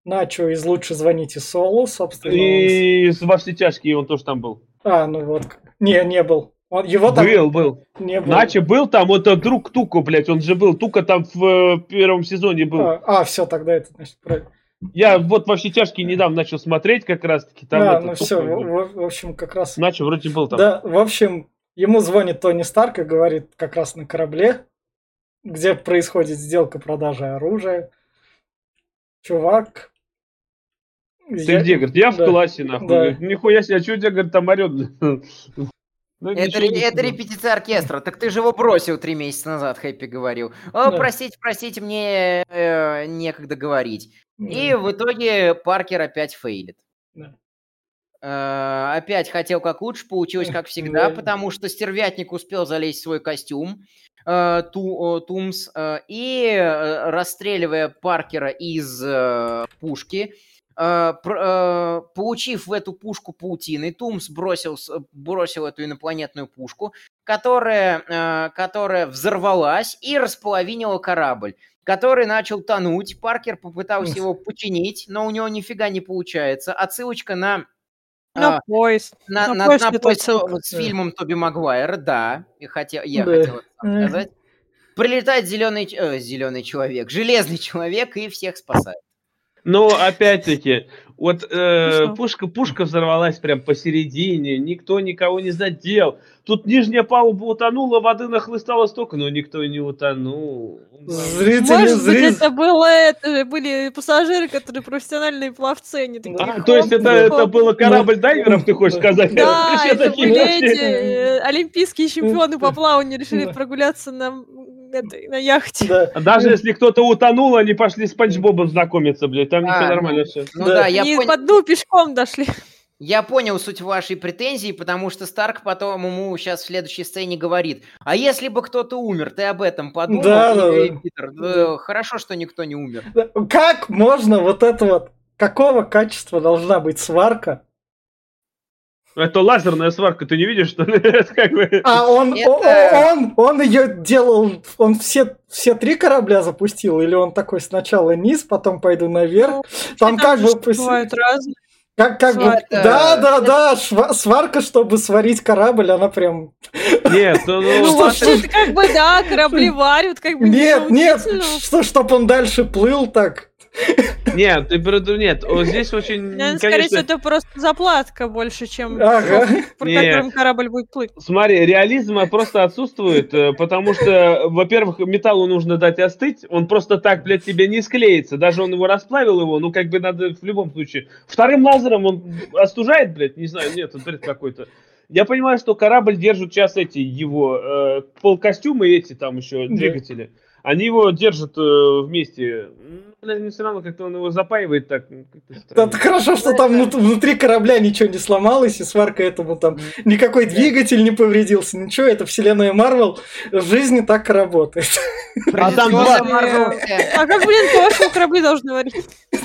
Начо из Лучше звоните Солу, собственно. И с- во все тяжкие он тоже там был. А, ну вот. Не, не был. Он, его там Был, был. не было. Наче был там, это друг Тука, блядь, он же был. Тука там в э, первом сезоне был. А, все, тогда это значит правильно. Я вот во все тяжкие недавно начал смотреть как раз таки. Там а, это, ну все, был. в, в общем, как раз. Наче вроде был там. Да, в общем, ему звонит Тони Старк и говорит как раз на корабле, где происходит сделка продажи оружия. Чувак. Ты где, говорит, я в да. классе, нахуй. Да. Нихуя себе, а что у тебя, говорит, там орет? Ну, Это, это репетиция оркестра. Так ты же его бросил три месяца назад, Хэппи говорил. О, Да. простите, простите, мне э, некогда говорить. И Да. в итоге Паркер опять фейлит. Да. Э, опять хотел как лучше, получилось как всегда, Да. потому что стервятник успел залезть в свой костюм, э, Ту- Тумс, э, и, э, расстреливая Паркера из э, пушки, получив в эту пушку паутины, Тумс бросил, бросил эту инопланетную пушку, которая, э, которая взорвалась и располовинила корабль который начал тонуть. Паркер попытался его починить, но у него нифига не получается. Отсылочка на На а, поезд. на, на на, поезд на поезд с фильмом Тоби Магуайра, да. И хотел, я Да. хотел сказать. Прилетает зеленый, зеленый человек, железный человек и всех спасает. Но опять-таки, вот э, Ну пушка, пушка взорвалась прям посередине, никто никого не задел. Тут нижняя палуба утонула, воды нахлыстало столько, но никто не утонул. Зрители, Может быть, зрители. это было это были пассажиры, которые профессиональные пловцы, они такие. А, то есть это, хоп, это было корабль дайверов, ты хочешь сказать? Да, это были эти э, олимпийские чемпионы по плаванию решили Да. прогуляться на, этой, на яхте. Да. Даже если кто-то утонул, они пошли с Панч Бобом знакомиться, блядь, там А, все ну, нормально все. Ну Да. да, я, Они понял, по дну пешком дошли. я понял суть вашей претензии, потому что Старк потом ему сейчас в следующей сцене говорит, а если бы кто-то умер, ты об этом подумал? Да, И, да, да. Питер, «Э, хорошо, что никто не умер. Как можно вот это вот... Какого качества должна быть сварка? Это лазерная сварка, ты не видишь, что как бы... А он, Это- о- он, он ее делал, он все, все три корабля запустил, или он такой сначала низ, потом пойду наверх, Ну, там как бы, бывают разные. как, как бы, да, да, да, шва- сварка, чтобы сварить корабль, она прям, Нет, ну, что- вообще-то, как бы, да, корабли варят, как бы нет, нет, что, чтоб он дальше плыл так, Нет, ты про- нет, вот здесь очень, Наверное, скорее конечно, всего, это просто заплатка больше, чем Ага. по которым корабль будет плыть. Смотри, реализма просто отсутствует, э, потому что, во-первых, металлу нужно дать остыть, он просто так, блядь, тебе не склеится. Даже он его расплавил его, ну, как бы надо в любом случае. Вторым лазером он остужает, блядь, не знаю, нет, это бред какой-то. Я понимаю, что корабль держит сейчас эти его э, полкостюмы эти там еще Да. двигатели. Они его держат э, вместе. Наверное, все равно как-то он его запаивает так. ну, Да, хорошо, что там внут- внутри корабля ничего не сломалось, и сварка этому там никакой двигатель не повредился, ничего, это вселенная Марвел в жизни так и работает. А там два-. А как, блин, по вашему кораблю должны варить?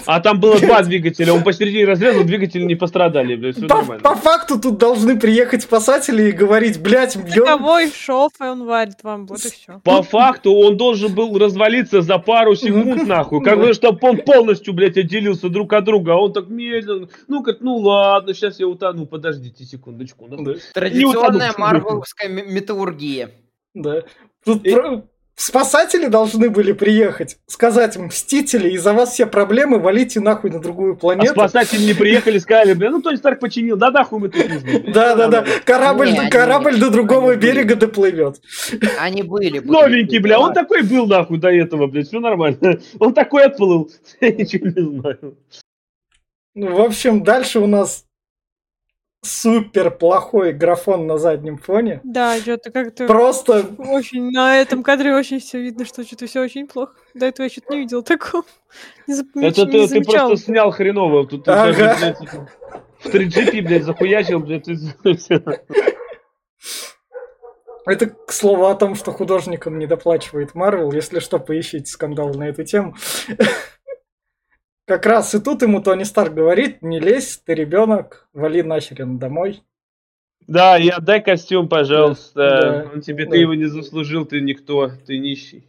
А там было два двигателя, он посередине разрезал, двигатели не пострадали, блядь, По, по факту тут должны приехать спасатели и говорить, блядь, ёб- Таковой шов, и он варит вам, вот и все. По факту он должен был развалиться за пару секунд, нахуй. Как бы, чтобы он полностью, блядь, отделился друг от друга. А он так медленно. Ну, как, ну ладно, сейчас я утону. Подождите секундочку. Да, Традиционная марвеловская ме- металлургия. да. Тут И- про- Спасатели должны были приехать, сказать им, мстители, из-за вас все проблемы, валите нахуй на другую А планету. спасатели не приехали, сказали, блин, ну Тони Старк починил, да нахуй мы тут нужны. блядь. Да, да, да. Корабль, они- корабль до другого они были. берега доплывет. Они были. были, Новенький, бля, он такой был нахуй до этого, блядь, все нормально. Он такой отплыл, я ничего не знаю. Ну, в общем, дальше у нас супер плохой графон на заднем фоне. Да, что-то как-то Просто очень на этом кадре очень все видно, что что-то все очень плохо. До этого я что-то не видела такого. Не, зап- не- Это не ты, ты просто снял хреново. Тут Ага. даже, блядь, в 3GP, блядь, захуячил, блядь, это к слову о том, что художникам не доплачивает Марвел. Если что, поищите скандал на эту тему. Как раз и тут ему Тони Старк говорит, не лезь, ты ребенок, вали нахерен домой. Да, и отдай костюм, пожалуйста. Да. Он тебе, Да. ты его не заслужил, ты никто, ты нищий.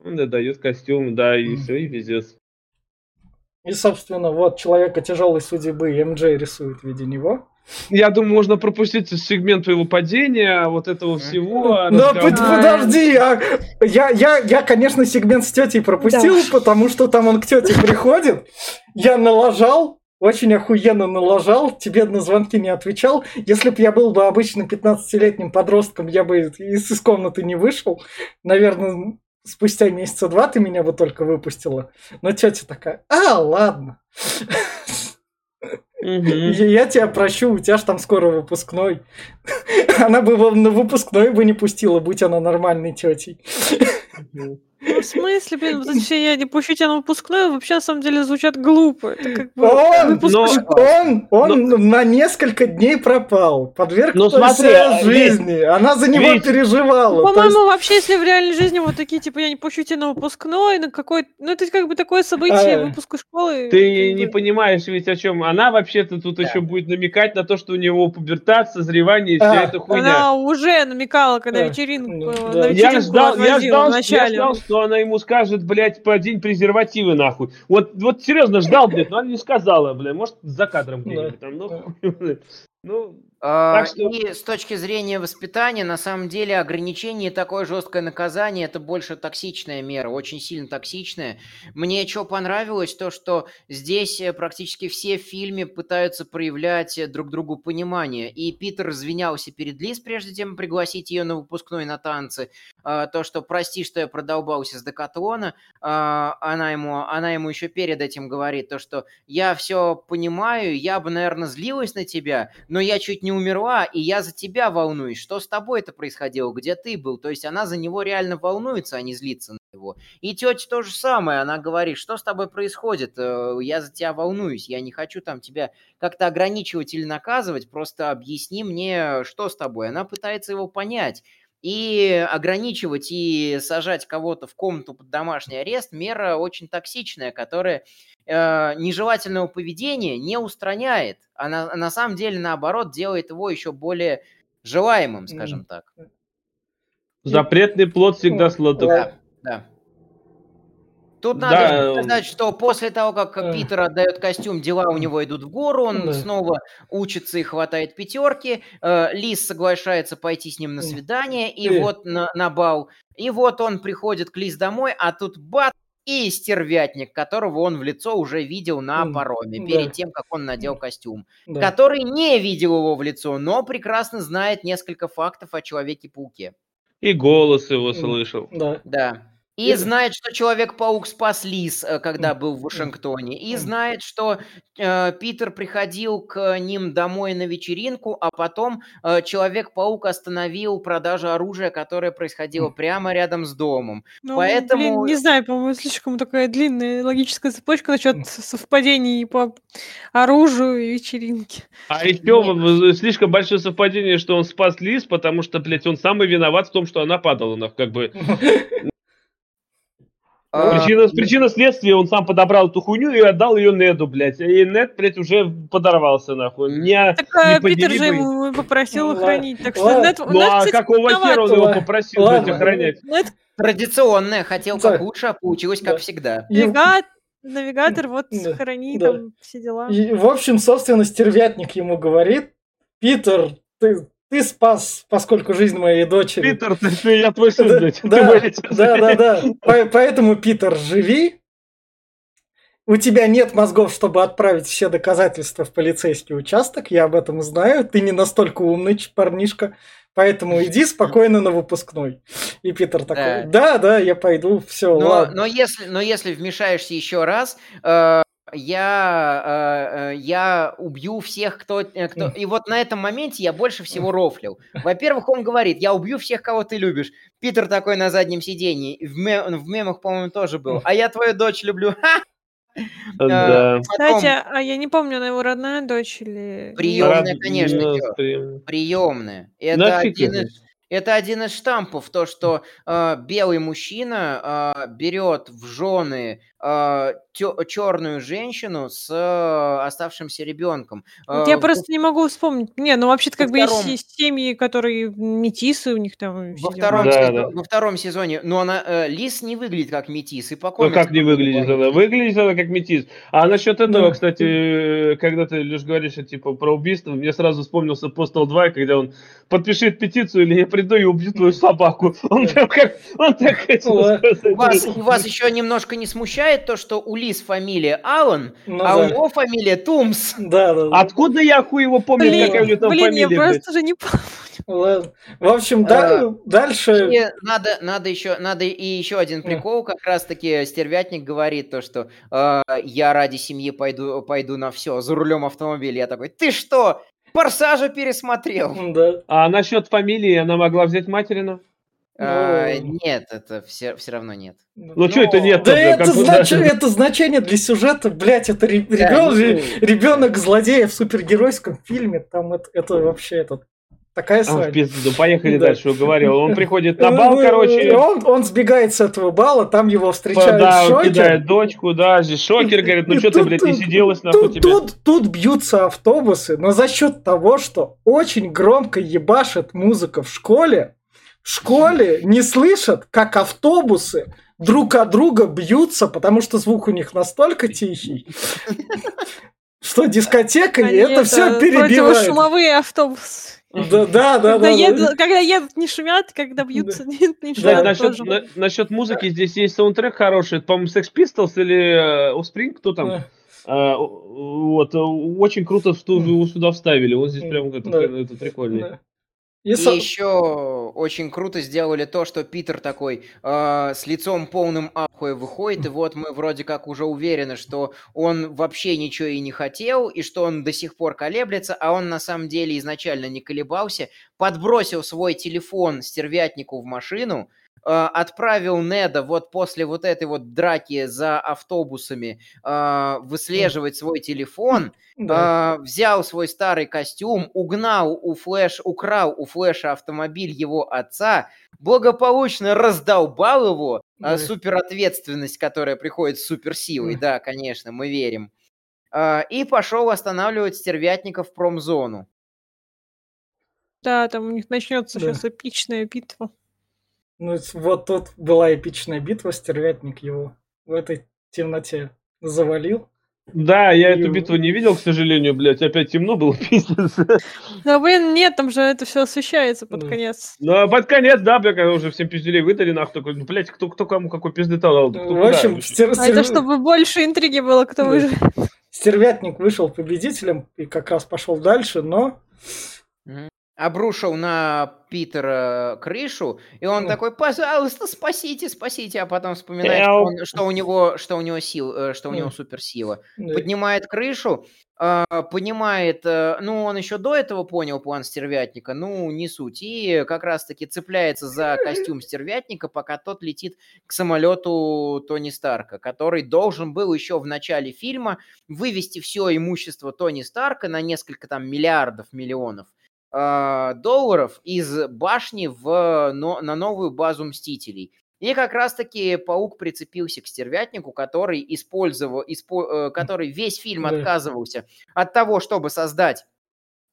Он да, дает костюм, да, и все, и везет. И, собственно, вот человека тяжелой судьбы МД рисует в виде него. Я думаю, можно пропустить сегмент твоего падения, вот этого всего. Но под- подожди, а я, я, я, конечно, сегмент с тетей пропустил, Да. потому что там он к тете приходит. Я налажал, очень охуенно налажал, тебе на звонки не отвечал. Если бы я был бы обычным 15-летним подростком, я бы из, из комнаты не вышел. Наверное, спустя месяца два ты меня бы только выпустила. Но тетя такая, а, ладно. Я, тебя прощу, у тебя ж там скоро выпускной. Она бы на выпускной бы не пустила, будь она нормальной тетей. Ну, в смысле, блин, вот эти все я не пущу тебя на выпускной, вообще на самом деле звучат глупо. Это как бы Он, выпуск но- он, он на несколько дней пропал, подверг Ну, смотри, а, жизни. Она за него ведь- переживала. То По-моему, вообще, если в реальной жизни вот такие, типа, я не пущу тебя на выпускной, на какой Ну, это как бы такое событие А, выпуска школы. Ты как не бы. понимаешь ведь о чем. Она вообще-то тут Да. еще будет намекать на то, что у него пубертат, созревание и А, вся эта хуйня. Она уже намекала, когда Да. вечеринку, Ну, да. на Я вечеринку ждал, я отвозила ждал, я вначале. ждал, что она ему скажет, блядь, подень презервативы нахуй. Вот, вот серьезно ждал, блядь, но она не сказала, блядь, может за кадром где-нибудь там, ну, ну, А, Так что- И с точки зрения воспитания, на самом деле, ограничение и такое жесткое наказание это больше токсичная мера, очень сильно токсичная. Мне что понравилось, то что здесь э, практически все в фильме пытаются проявлять э, друг другу понимание. И Питер извинялся перед Лиз, прежде чем пригласить ее на выпускной на танцы. А, то, что прости, что я продолбался с Декатлона. А, она, ему, она ему еще перед этим говорит, то, что я все понимаю, я бы, наверное, злилась на тебя, но я чуть не умерла, и я за тебя волнуюсь. Что с тобой это происходило? Где ты был? То есть она за него реально волнуется, а не злится на него. И тетя то же самое, она говорит, что с тобой происходит? Э, Я за тебя волнуюсь, я не хочу там тебя как-то ограничивать или наказывать, просто объясни мне, что с тобой. Она пытается его понять. И ограничивать и сажать кого-то в комнату под домашний арест мера очень токсичная, которая э, нежелательного поведения не устраняет, а на, на самом деле, наоборот, делает его еще более желаемым, скажем так. запретный плод всегда сладок. Да. Да. Тут Да, надо э, сказать, что после того, как э. Питер отдает костюм, дела у него идут в гору, он Да. снова учится и хватает пятерки. э, Лис соглашается пойти с ним на свидание, и Э. вот на, на бал. И вот он приходит к Лис домой, а тут бац, и стервятник, которого он в лицо уже видел на пароме, да. перед тем, как он надел костюм, Да. который не видел его в лицо, но прекрасно знает несколько фактов о Человеке-пауке. И голос его слышал. Да. Да. И знает, что Человек-паук спас Лис, э, когда был в Вашингтоне. И знает, что э, Питер приходил к ним домой на вечеринку, а потом э, Человек-паук остановил продажу оружия, которое происходило прямо рядом с домом. Ну, Поэтому- блин, не знаю, по-моему, слишком такая длинная логическая цепочка насчет совпадений по оружию и вечеринке. А еще Нет. слишком большое совпадение, что он спас Лис, потому что, блядь, он самый виноват в том, что она падала, нах, как бы. А, Причина, причина следствия, он сам подобрал эту хуйню и отдал ее Неду, блядь. И Нед, блядь, уже подорвался, нахуй. Не, Так а, не Питер же и попросил Ну, охранить. Так что ладно. Нед, Ну Нед, а кстати, какого хера он его Ладно. попросил, блядь, Ладно. охранять? Нед Традиционное. Хотел Да. как лучше, а получилось Да. как всегда. Навигат- навигатор, вот Да, храни да. там все дела. И, в общем, собственно, стервятник ему говорит, Питер, ты, ты спас, поскольку жизнь моей дочери. Питер, ты, ты- я твой сын, Да, блядь. Да, да, да, да. По- Поэтому, Питер, живи. У тебя нет мозгов, чтобы отправить все доказательства в полицейский участок. Я об этом знаю. Ты не настолько умный парнишка. Поэтому иди спокойно на выпускной. И Питер такой, да, да, я пойду, все, Но, ладно. но, если, но если вмешаешься еще раз, э, я, э, э, я убью всех, кто, э, кто... И вот на этом моменте я больше всего рофлил. Во-первых, он говорит, я убью всех, кого ты любишь. Питер такой на заднем сидении. В, ме- в мемах, по-моему, тоже был. А я твою дочь люблю. Да. Кстати, а я не помню, она его родная дочь или... Приёмная, Рад- конечно, приемная. Это один, из, это один из штампов, то, что э, белый мужчина э, берет в жены черную женщину с э, оставшимся ребенком. Вот я просто не могу вспомнить. Не, ну вообще-то во как бы есть втором- се- семьи, которые метисы у них там. Во втором, Да, сезоне, да. во втором сезоне, но она э, Лис не выглядит как метис, и по Ну как не выглядит она? Выглядит она как метис. А насчет этого, Да. кстати, э, когда ты лишь говоришь типа про убийство, мне сразу вспомнился Postal 2, когда он подпишет петицию или я приду и убью твою собаку. Он прям как, он так хотел сказать. Вас еще немножко не смущает то, что у Лис фамилия Аллен, Ну а да. у него фамилия Тумс. Да, да, да. Откуда я хуй его помню, Блин, какая у него там блин, фамилия, я блядь? просто уже не помню. Ладно. В общем, да, дальше... И надо, надо еще, надо и еще один прикол, как раз таки стервятник говорит то, что э, я ради семьи пойду, пойду на все, за рулем автомобиля. Я такой, ты что, Форсажа пересмотрел? Да. А насчет фамилии она могла взять материну? А, Ну. нет, это все, все равно нет. Ну, что это нет? Да это, знач- это значение для сюжета, блядь, это ре- Да, ребен- ну, ре- ребенок злодея в супергеройском фильме, там это, это вообще это такая А, в срань. пизду, поехали Да. дальше, уговорил. Он приходит на бал, Ну, короче, Он, он сбегает с этого бала, там его встречает да, он Шокер. кидает дочку, да, здесь Шокер говорит, ну что ты, блядь, не сиделась нахуй Тут, тебе? тут, тут бьются автобусы, но за счет того, что очень громко ебашит музыка в школе, школе не слышат, как автобусы друг от друга бьются, потому что звук у них настолько тихий, что дискотека и это все перебивает. Противошумовые автобусы. Да, да, да, Когда, да. едут, да. когда едут, не шумят, когда бьются, не, не Да, шумят насчет, тоже. на- насчет музыки здесь есть саундтрек хороший, это, по-моему, Sex Pistols или э, Offspring, кто там? Да. А, вот, э, очень круто в ту- сюда вставили, он здесь прям это, Да. это прикольный. Да. И И со- еще очень круто сделали то, что Питер такой э, с лицом полным ахуя выходит, и вот мы вроде как уже уверены, что он вообще ничего и не хотел, и что он до сих пор колеблется, а он на самом деле изначально не колебался, подбросил свой телефон стервятнику в машину, отправил Неда вот после вот этой вот драки за автобусами э, выслеживать свой телефон, да. а, взял свой старый костюм, угнал у Флэш, украл у Флэша автомобиль его отца, благополучно раздолбал его, а, Да. суперответственность, которая приходит с суперсилой, да, конечно, мы верим, А, и пошел останавливать стервятников в промзону. Да, там у них начнется Да. сейчас эпичная битва. Ну, вот тут была эпичная битва, стервятник его в этой темноте завалил. Да, я И- эту битву не видел, к сожалению, блядь, опять темно было, пиздец. Да, блин, нет, там же это все освещается под Да. конец. Ну, а под конец, да, бля, когда уже всем пизделей выдали, нахуй, такой, ну, блядь, кто, кто кому какой пизды дал? кто В куда? общем, стер- А это чтобы больше интриги было, кто Да. выживет. стервятник вышел победителем и как раз пошел дальше, но обрушил на Питера крышу, и он Ну. такой, пожалуйста, спасите, спасите, а потом вспоминает, что, он- что у него, что у него сил, э, что у него суперсила. Поднимает крышу, а, понимает, э, ну, он еще до этого понял план стервятника, ну, не суть, и как раз-таки цепляется за костюм стервятника, пока тот летит к самолету Тони Старка, который должен был еще в начале фильма вывести все имущество Тони Старка на несколько там миллиардов, миллионов долларов из башни в, но- на новую базу Мстителей. И как раз-таки паук прицепился к стервятнику, который использовал, испо- э, который весь фильм отказывался от того, чтобы создать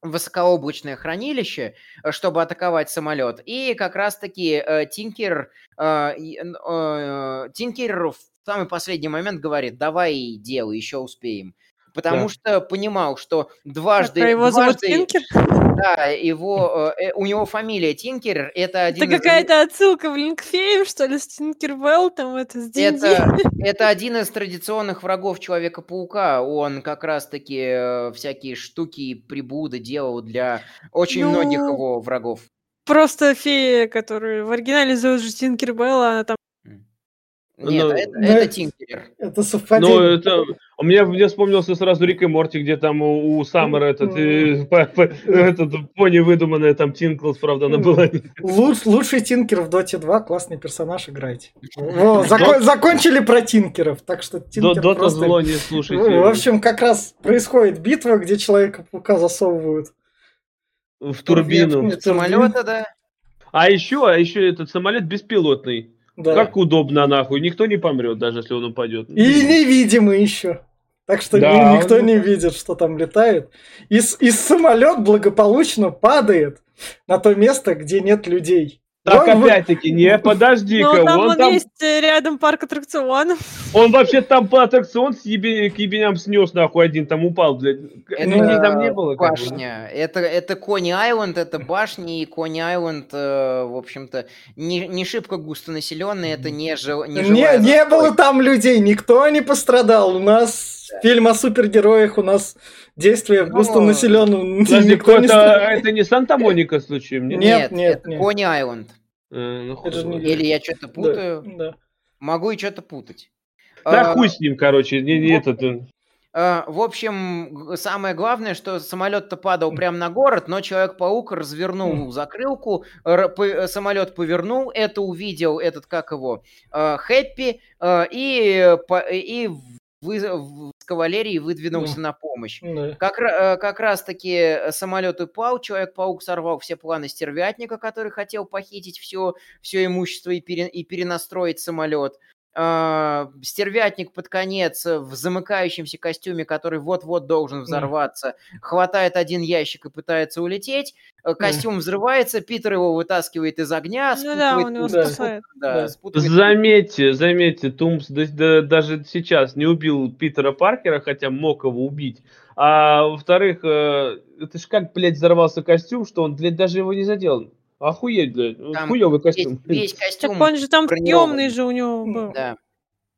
высокооблачное хранилище, э, чтобы атаковать самолет. И как раз-таки э, Тинкер, э, э, Тинкер в самый последний момент говорит, давай делай, еще успеем. Потому Да. что понимал, что дважды... А его зовут дважды- Тинкер? Да, его, э, э, у него фамилия Тинкер, это один Это из... какая-то отсылка в Линкфейм, что ли, с Тинкербелл, там это, с. Это, это один из традиционных врагов Человека-паука. Он как раз-таки э, всякие штуки и приблуды делал для очень Ну, многих его врагов. Просто фея, которую в оригинале зовут же Тинкербелл, она там... Нет, Ну, это, ну, это Тинкер. это Ну, совпадение. это... У меня мне вспомнился сразу Рик и Морти, где там у, у Саммера этот, э, по- по- этот пони выдуманная, там Тинклс, правда, она была. Луч- лучший Тинкер в Доте 2, классный персонаж играйте. Во, зако- закончили про Тинкеров, так что Тинкер Дота просто... зло не слушайте. В общем, как раз происходит битва, где Человека-паука засовывают. В турбину. Нет, Самолета, да. А еще, а еще этот самолет беспилотный. Да. Как удобно, нахуй. Никто не помрет, даже если он упадет. И невидимый еще. Так что Да, ни- никто он- не видит, что там летает. И, и самолет благополучно падает на то место, где нет людей. Так, Вон вы- опять-таки, не, подожди-ка, Ну, там он он там, есть э, рядом парк аттракционов. он вообще там по аттракцион с ебе- к ебеням снес, нахуй, один там упал, блядь. Это Людей там не было, как бы. башня. Это, это Кони Айленд, это башни, и Кони Айленд, э, в общем-то, не, не шибко густонаселенный, это не, жил, не Не, не было там людей, никто не пострадал. У нас фильм о супергероях, у нас действие в густонаселенном. Это, не Санта-Моника случаем, нет? Нет, Нет. Кони Айленд. Э, ну. Или я что-то путаю. Могу и что-то путать. Да А, хуй с ним, короче, не, не этот. э. а, В общем, самое главное, что самолет-то падал прямо на город, но Человек-паук развернул закрылку, самолет повернул, это увидел этот, как его, э, Хэппи, э, и, по- и вы- с кавалерией выдвинулся на помощь. Да. Как, э, как раз-таки самолет упал, Человек-паук сорвал все планы стервятника, который хотел похитить все, все имущество и, пере- и перенастроить самолет. А, Стервятник под конец э, в замыкающемся костюме, который вот-вот должен взорваться, хватает один ящик и пытается улететь. Э, Костюм взрывается, Питер его вытаскивает из огня. Ну да, спутывает он его путь, Да. спасает. да, Да. спутывает Заметьте, заметьте, Тумс да- да- даже сейчас не убил Питера Паркера, хотя мог его убить. А во-вторых, э, это ж как, блядь, взорвался костюм, что он, блядь, даже его не задел. Охуеть, блядь, ну, Там хуёвый весь, костюм. весь Так костюм он же там съемный же у него был. Да.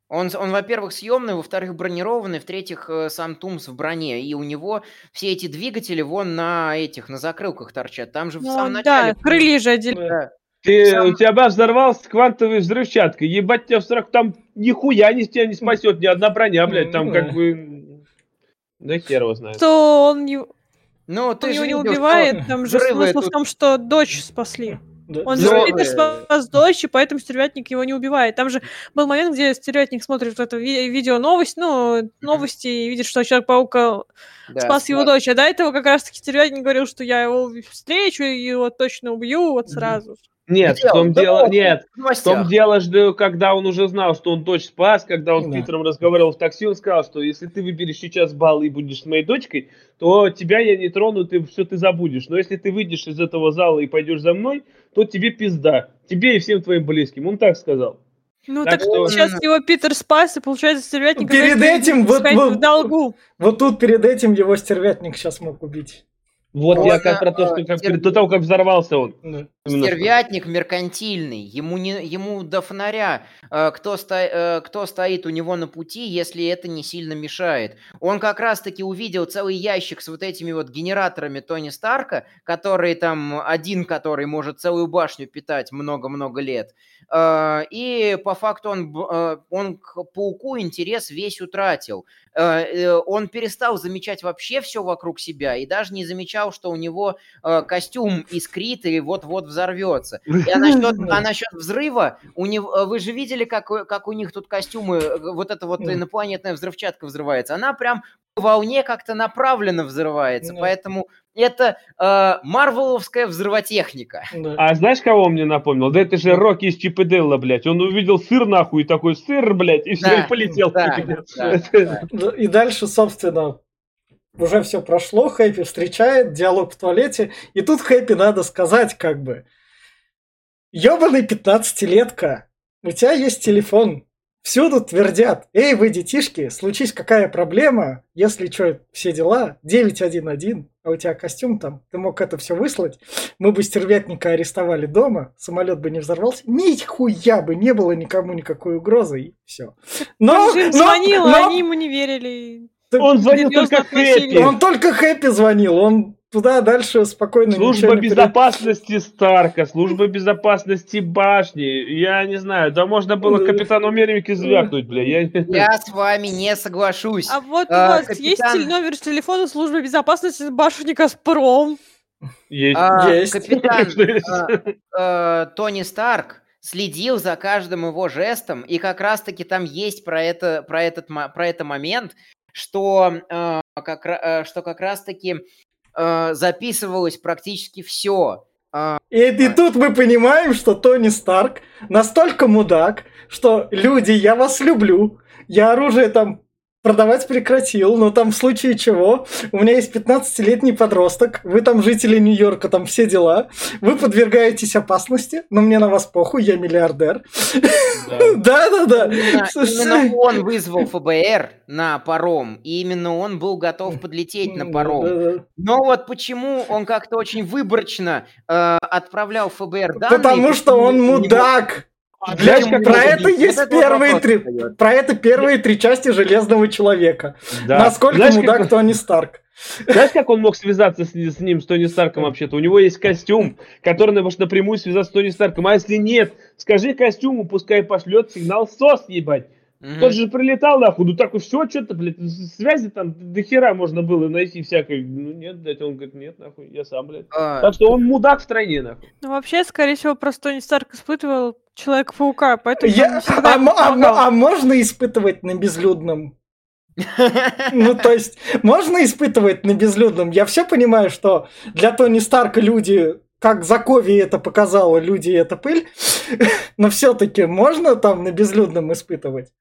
Он, он, во-первых, съемный, во-вторых, бронированный, в-третьих, э, сам Тумс в броне. И у него все эти двигатели вон на этих, на закрылках торчат. Там же в Ну, самом да, начале... крылья же отдельно. Да. Ты, Сам- У тебя взорвался квантовой взрывчаткой. Ебать тебя в срок, там нихуя не, тебя не спасет, ни одна броня, блядь, там Ну, как да. бы... Да хер его знает. То он, Ну, он ты же его не видел, что убивает, там же смысл в тут- том, что дочь спасли. Да. Он же э, Питер спас дочь, и поэтому стервятник его не убивает. Там же был момент, где стервятник смотрит вот это ви- видео новость, ну, новости, и видит, что Человек-паук э, Да, спас его дочь. А до этого как раз-таки стервятник говорил, что я его встречу и его точно убью вот сразу. Нет, Где в том он? Да дело, нет, в том дело, что когда он уже знал, что он дочь спас, когда он с Да. Питером разговаривал в такси, он сказал, что если ты выберешь сейчас балл и будешь с моей дочкой, то тебя я не трону, ты все ты забудешь. Но если ты выйдешь из этого зала и пойдешь за мной, то тебе пизда. Тебе и всем твоим близким. Он так сказал. Ну Так так, что- сейчас его Питер спас, и получается стервятник Перед этим вот- искать вот- в долгу. Вот тут перед этим его стервятник сейчас мог убить. Вот Он, я как про то, э, что как терпи- до того, как взорвался он. Да. Стервятник меркантильный, ему, не, ему до фонаря, э, кто, сто- э, кто стоит у него на пути, если это не сильно мешает. Он как раз-таки увидел целый ящик с вот этими вот генераторами Тони Старка, которые там, один который может целую башню питать много-много лет. Э, И по факту он, э, он к пауку интерес весь утратил. Э, Он перестал замечать вообще все вокруг себя и даже не замечал, что у него костюм искрит и вот-вот взорвется. И а насчет, а насчет взрыва, у него, вы же видели, как, как у них тут костюмы, вот эта вот инопланетная взрывчатка взрывается. Она прям волне как-то направленно взрывается. Да. Поэтому это э, марвеловская взрывотехника. Да. А знаешь, кого он мне напомнил? Да это же Рокки из Чип и Дейла, блядь. Он увидел сыр нахуй и такой сыр, блядь, и все, Да, и полетел. да, да, да. Да, И дальше, собственно, уже все прошло, Хэппи встречает, диалог в туалете, и тут Хэппи надо сказать как бы, ёбаный 15-летка, у тебя есть телефон, всюду твердят, эй, вы, детишки, случись какая проблема, если что, все дела, 911, а у тебя костюм там, ты мог это все выслать, мы бы стервятника арестовали дома, самолет бы не взорвался, нихуя бы не было никому никакой угрозы, и все. Но, Он же им но- звонил, но- они ему не верили. Он звонил только. Хэппи. Он только Хэппи звонил, он туда дальше спокойно Служба безопасности Старка, служба безопасности башни. Я не знаю, да можно было капитану Америки звякнуть, бля. Я... Я с вами не соглашусь. А вот у А, вас капитан- есть номер телефона службы безопасности башни Газпром? Есть. А, Есть. Капитан а, э, Тони Старк следил за каждым его жестом, и как раз-таки там есть про это, про этот, про это момент, что, э, как, э, что как раз-таки э, записывалось практически все. И, и тут мы понимаем, что Тони Старк настолько мудак, что люди, я вас люблю, я оружие там продавать прекратил, но там в случае чего, у меня есть 15-летний подросток, вы там жители Нью-Йорка, там все дела, вы подвергаетесь опасности, но мне на вас похуй, я миллиардер. Да. Да-да-да. Именно, он вызвал ФБР на паром, и именно он был готов подлететь на паром. Но вот почему он как-то очень выборочно э, отправлял ФБР данные... Потому что он мудак. А не про это есть Вот это первые вопрос три, встаёт. про это первые три части Железного Человека. Да. Насколько Знаешь, мудак как, Тони Старк. знаешь, как он мог связаться с, с ним, с Тони Старком вообще-то? У него есть костюм, который может напрямую связаться с Тони Старком. А если нет, скажи костюму, пускай пошлет сигнал СОС, ебать. Мгм. Тот же прилетал нахуй, ну так и все, что-то, блядь, связи там до хера можно было найти всякой. Ну нет, блядь, он говорит, нет, нахуй, я сам, блядь. А, Так что он мудак в стране, нахуй. Ну, вообще, скорее всего, просто Тони Старк испытывал Человека-паука, поэтому Я- а, а а можно испытывать на безлюдном? Ну, то есть, можно испытывать на безлюдном? Я все понимаю, что для Тони Старка люди, как Закови это показало, люди это пыль, но все-таки можно там на безлюдном испытывать?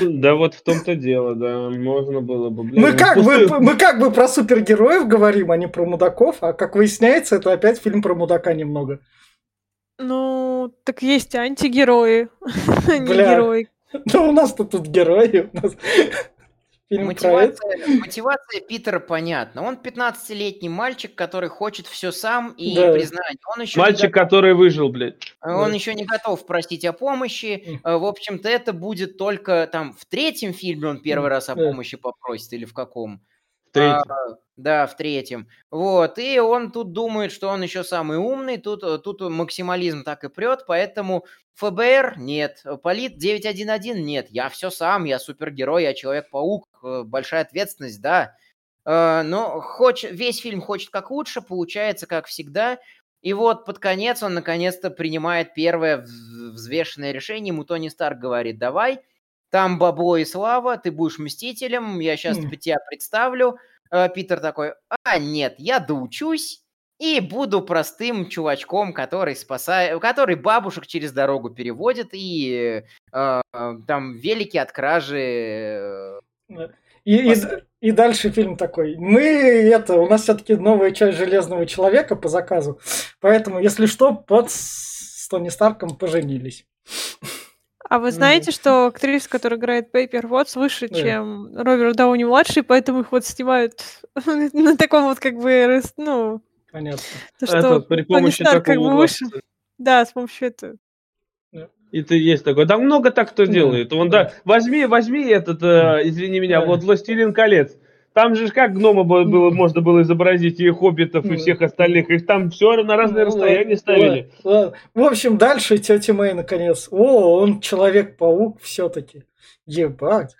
Да вот в том-то дело, да, можно было бы, блядь. Мы ну, как, бы, мы как бы про супергероев говорим, а не про мудаков, а как выясняется, это опять фильм про мудака немного. Ну, так есть антигерои, а не герои. Да у нас-то тут герои, у нас фильм про это. Мотивация, мотивация Питера понятна. Он 15-летний мальчик, который хочет все сам и Да. признание. Он еще, Мальчик, готов, который выжил, блядь. он Да. еще не готов просить о помощи. Э, В общем-то, это будет только там в третьем фильме он первый раз о помощи попросит или в каком? А, да, в третьем. Вот, и он тут думает, что он еще самый умный, тут, э, тут максимализм так и прет, поэтому ФБР нет, Полит 911 нет, я все сам, я супергерой, я Человек-паук, э, большая ответственность, да. Э, Но хоч, весь фильм хочет как лучше, получается как всегда. И вот под конец он наконец-то принимает первое вз- взвешенное решение. Ему Тони Старк говорит, давай, там бабло и слава, ты будешь мстителем, я сейчас М. тебя представлю. Э, Питер такой, а нет, я доучусь и буду простым чувачком, который спасает, который бабушек через дорогу переводит и э, э, там велики от кражи. э, И, и, Пос- и дальше фильм такой. Мы это, у нас все-таки новая часть Железного Человека по заказу. Поэтому, если что, под Тони Старком поженились. А вы знаете, что актриса, которая играет Пейпер Вотс, выше, чем Роберт Дауни младший, поэтому их вот снимают на таком вот как бы, ну, Понятно. то, что Это при помощи Старк как такого бы выше. Да, с помощью этого. Это есть такое. Да много так кто делает. Он, да. возьми, возьми этот, э, извини меня, вот «Властелин колец». Там же ж как гнома было, можно было изобразить и хоббитов, и Да. всех остальных. Их там все на разные Ну, расстояния ставили. ладно, ладно. В общем, дальше тетя Мэй наконец. О, он человек-паук все-таки. Ебать.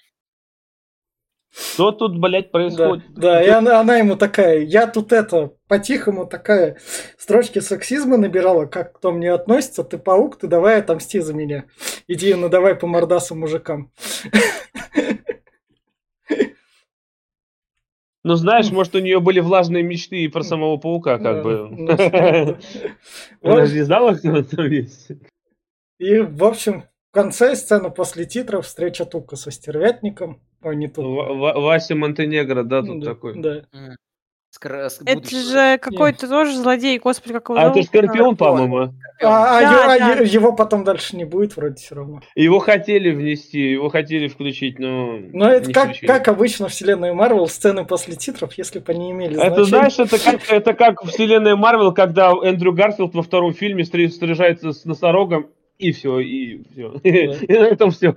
Что тут, блядь, Да, происходит? да, и она, она ему такая, я тут это, по-тихому такая, строчки сексизма набирала, как кто мне относится, ты паук, ты давай отомсти за меня. Иди, ну давай по мордасам мужикам. Ну, знаешь, может, у нее были влажные мечты и про самого паука, как бы. ну, Она же не знала, кто там есть. И, в общем, в конце сцена после титров встреча Тука со стервятником. Ой, не Вася Монтенегро, да, тут такой. да. С- Это же какой-то тоже злодей, господи, как его А это? Скорпион, по-моему. А, а Да, его, а да. е- его потом дальше не будет вроде все равно. Его хотели внести, его хотели включить, но... Но это как, включили. как обычно в вселенной Марвел, сцены после титров, если бы они имели Это значение. знаешь, это как, это как вселенная Марвел, когда Эндрю Гарфилд во втором фильме стр- сражается с носорогом, и все, и все. И на этом все.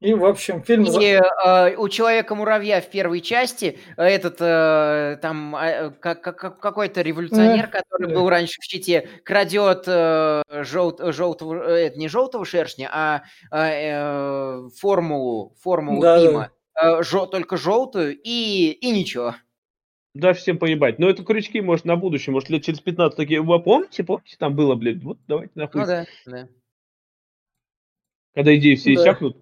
И, в общем, фильм... И э, у Человека-муравья в первой части э, этот э, там э, как- как- какой-то революционер, Э, который да. был раньше в щите, крадет э, жел- желтого, э, это не желтого шершня, а э, э, формулу, формулу Да, да. Пима. Э, жё- только желтую и, и ничего. Да, всем поебать. Но это крючки, может, на будущее, может, лет через 15 такие, вы помните, помните, там было, блядь, вот давайте нахуй. Ну да, да. Когда идеи все Да. иссякнут.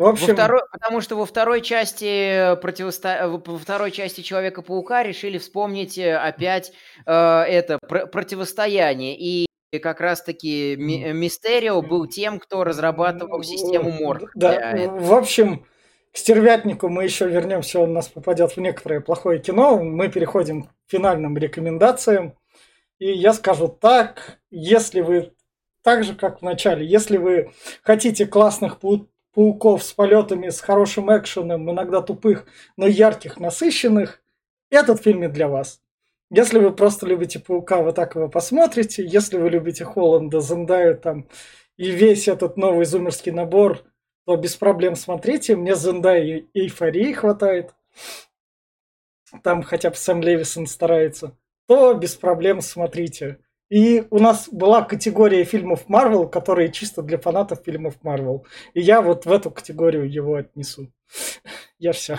В Во общем, второй, потому что во второй части противосто... во второй части Человека-паука решили вспомнить э, опять э, это пр- противостояние. И как раз-таки Ми- э, Мистерио был тем, кто разрабатывал систему Морг. Да, в общем, к стервятнику мы еще вернемся, он у нас попадет в некоторое плохое кино. Мы переходим к финальным рекомендациям. И я скажу так, если вы, так же как в начале, если вы хотите классных пау- пауков с полетами, с хорошим экшеном, иногда тупых, но ярких, насыщенных, этот фильм не для вас. Если вы просто любите паука, вы так его посмотрите. Если вы любите Холланда, Зендаю там и весь этот новый зумерский набор, то без проблем смотрите. Мне Зендай и эйфории хватает. Там хотя бы Сэм Левисон старается. То без проблем смотрите. И у нас была категория фильмов Марвел, которые чисто для фанатов фильмов Марвел. И я вот в эту категорию его отнесу. Я все.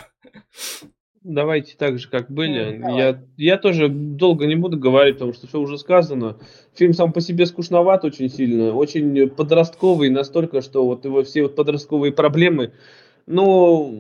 Давайте так же, как были. Ну, я, я тоже долго не буду говорить, потому что все уже сказано. Фильм сам по себе скучноват очень сильно, очень подростковый, настолько, что вот его все вот подростковые проблемы, ну,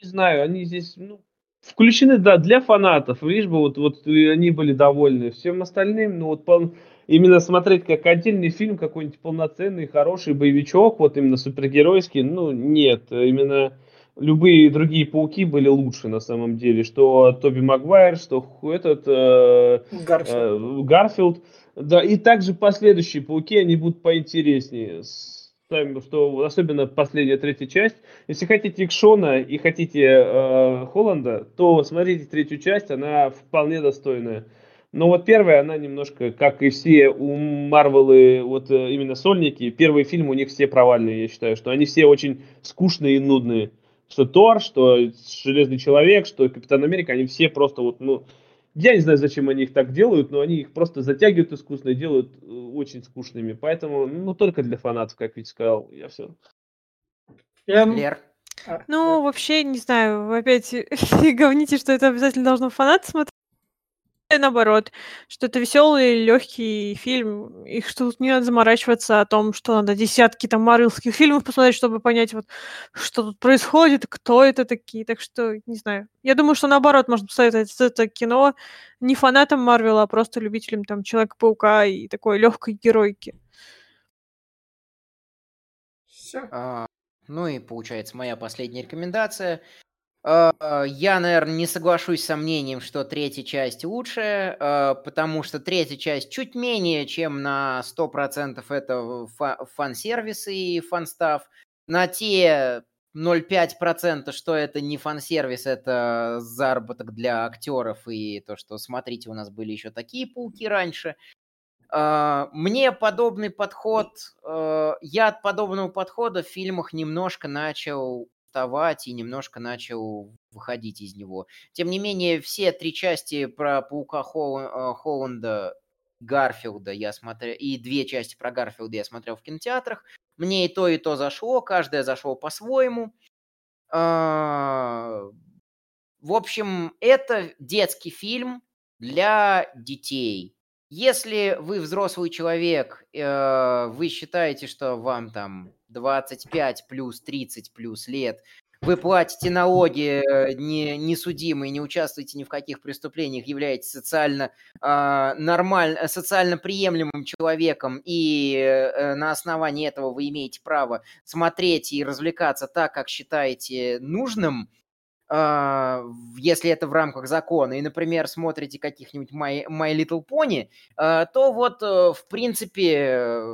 не знаю, они здесь ну, включены, да, для фанатов, лишь бы вот, вот они были довольны. Всем остальным, ну, вот пол- именно смотреть как отдельный фильм, какой-нибудь полноценный, хороший боевичок, вот именно супергеройский, ну, нет, именно любые другие пауки были лучше на самом деле, что Тоби Магуайр, что этот э, Гарфилд. э, Гарфилд, да, и также последующие пауки, они будут поинтереснее. С- сами, что особенно последняя третья часть. Если хотите экшона и хотите э, Холланда, то смотрите третью часть, она вполне достойная. Но вот первая, она немножко, как и все у Марвелы, вот э, именно сольники, первый фильм у них все провальные, я считаю, что они все очень скучные и нудные. Что Тор, что Железный Человек, что Капитан Америка, они все просто вот, ну, я не знаю, зачем они их так делают, но они их просто затягивают искусственно и делают э, очень скучными. Поэтому, ну, только для фанатов, как Витя сказал, я все. Я- Лер. а, Ну, вообще, не знаю, опять говните, что это обязательно должно фанат смотреть. И наоборот, что это веселый, легкий фильм, и что тут не надо заморачиваться о том, что надо десятки там марвелских фильмов посмотреть, чтобы понять, вот, что тут происходит, кто это такие. Так что, не знаю. Я думаю, что наоборот, можно посоветовать это кино не фанатам Марвела, а просто любителям там Человека-паука и такой легкой геройки. всё. А, ну и получается моя последняя рекомендация. А, я, наверное, не соглашусь с сомнением, что третья часть лучше, а, потому что третья часть чуть менее, чем на 100% это фан-сервис и фан-став. На те 0,5%, что это не фан-сервис, это заработок для актеров и то, что, смотрите, у нас были еще такие пауки раньше. А, мне подобный подход, я от подобного подхода в фильмах немножко начал уставать и немножко начал выходить из него. Тем не менее, все три части про паука Холл- Холланда Гарфилда я смотрел, и две части про Гарфилда я смотрел в кинотеатрах. Мне и то, и то зашло, каждое зашло по-своему. А, в общем, это детский фильм для детей. Если вы взрослый человек, э, вы считаете, что вам там 25 плюс, 30 плюс лет, вы платите налоги э, не, не не участвуете ни в каких преступлениях, являетесь социально, э, нормаль, социально приемлемым человеком, и э, на основании этого вы имеете право смотреть и развлекаться так, как считаете нужным, если это в рамках закона, и, например, смотрите каких-нибудь My, My Little Pony, uh, то вот, uh, в принципе,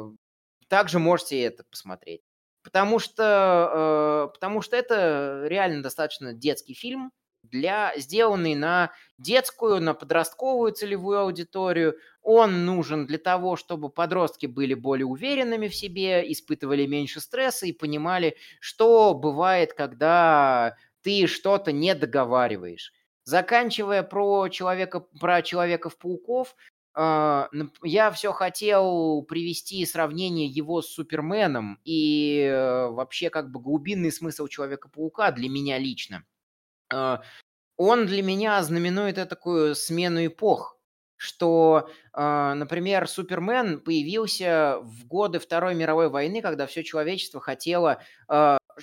также можете это посмотреть. Потому что, потому что это реально достаточно детский фильм, для, сделанный на детскую, на подростковую целевую аудиторию. Он нужен для того, чтобы подростки были более уверенными в себе, испытывали меньше стресса и понимали, что бывает, когда ты что-то не договариваешь. Заканчивая про человека, про человеков-пауков, а, я все хотел привести сравнение его с Суперменом и э, вообще как бы глубинный смысл Человека-паука для меня лично. А, он для меня знаменует такую смену эпох, что, а, например, Супермен появился в годы Второй мировой войны, когда все человечество хотело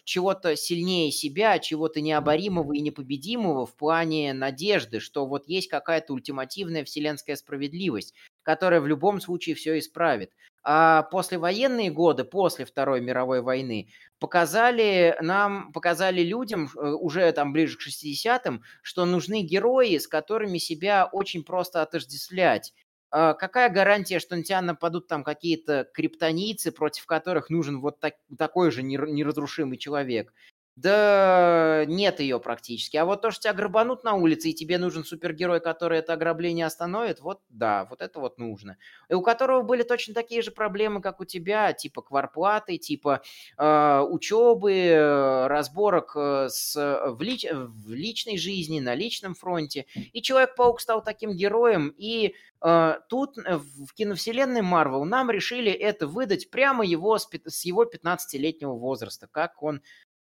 чего-то сильнее себя, чего-то необоримого и непобедимого в плане надежды, что вот есть какая-то ультимативная вселенская справедливость, которая в любом случае все исправит. А послевоенные годы, после Второй мировой войны, показали нам, показали людям э, уже там ближе к 60-м, что нужны герои, с которыми себя очень просто отождествлять. А, какая гарантия, что на тебя нападут там какие-то криптонийцы, против которых нужен вот так, такой же неразрушимый человек? Да нет ее практически. А вот то, что тебя грабанут на улице, и тебе нужен супергерой, который это ограбление остановит, вот да, вот это вот нужно. И у которого были точно такие же проблемы, как у тебя, типа кварплаты, типа э, учебы, э, разборок э, с, в, лич, в личной жизни, на личном фронте. И Человек-паук стал таким героем, и э, тут в киновселенной Марвел нам решили это выдать прямо его с его 15-летнего возраста, как он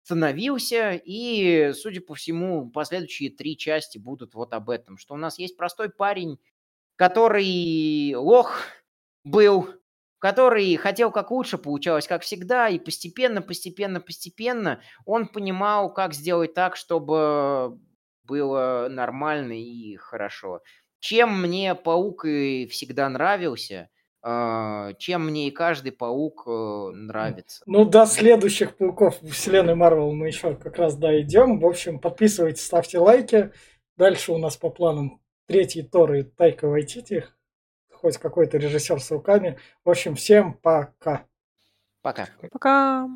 становился, и, судя по всему, последующие три части будут вот об этом, что у нас есть простой парень, который лох был, который хотел как лучше, получалось как всегда, и постепенно, постепенно, постепенно он понимал, как сделать так, чтобы было нормально и хорошо. Чем мне паук и всегда нравился – чем мне и каждый паук э, нравится. Ну, до следующих пауков вселенной Марвел мы еще как раз дойдем. В общем, подписывайтесь, ставьте лайки. Дальше у нас по планам третий Тор и Тайка Вайтити. Хоть какой-то режиссер с руками. В общем, всем пока. Пока. Пока.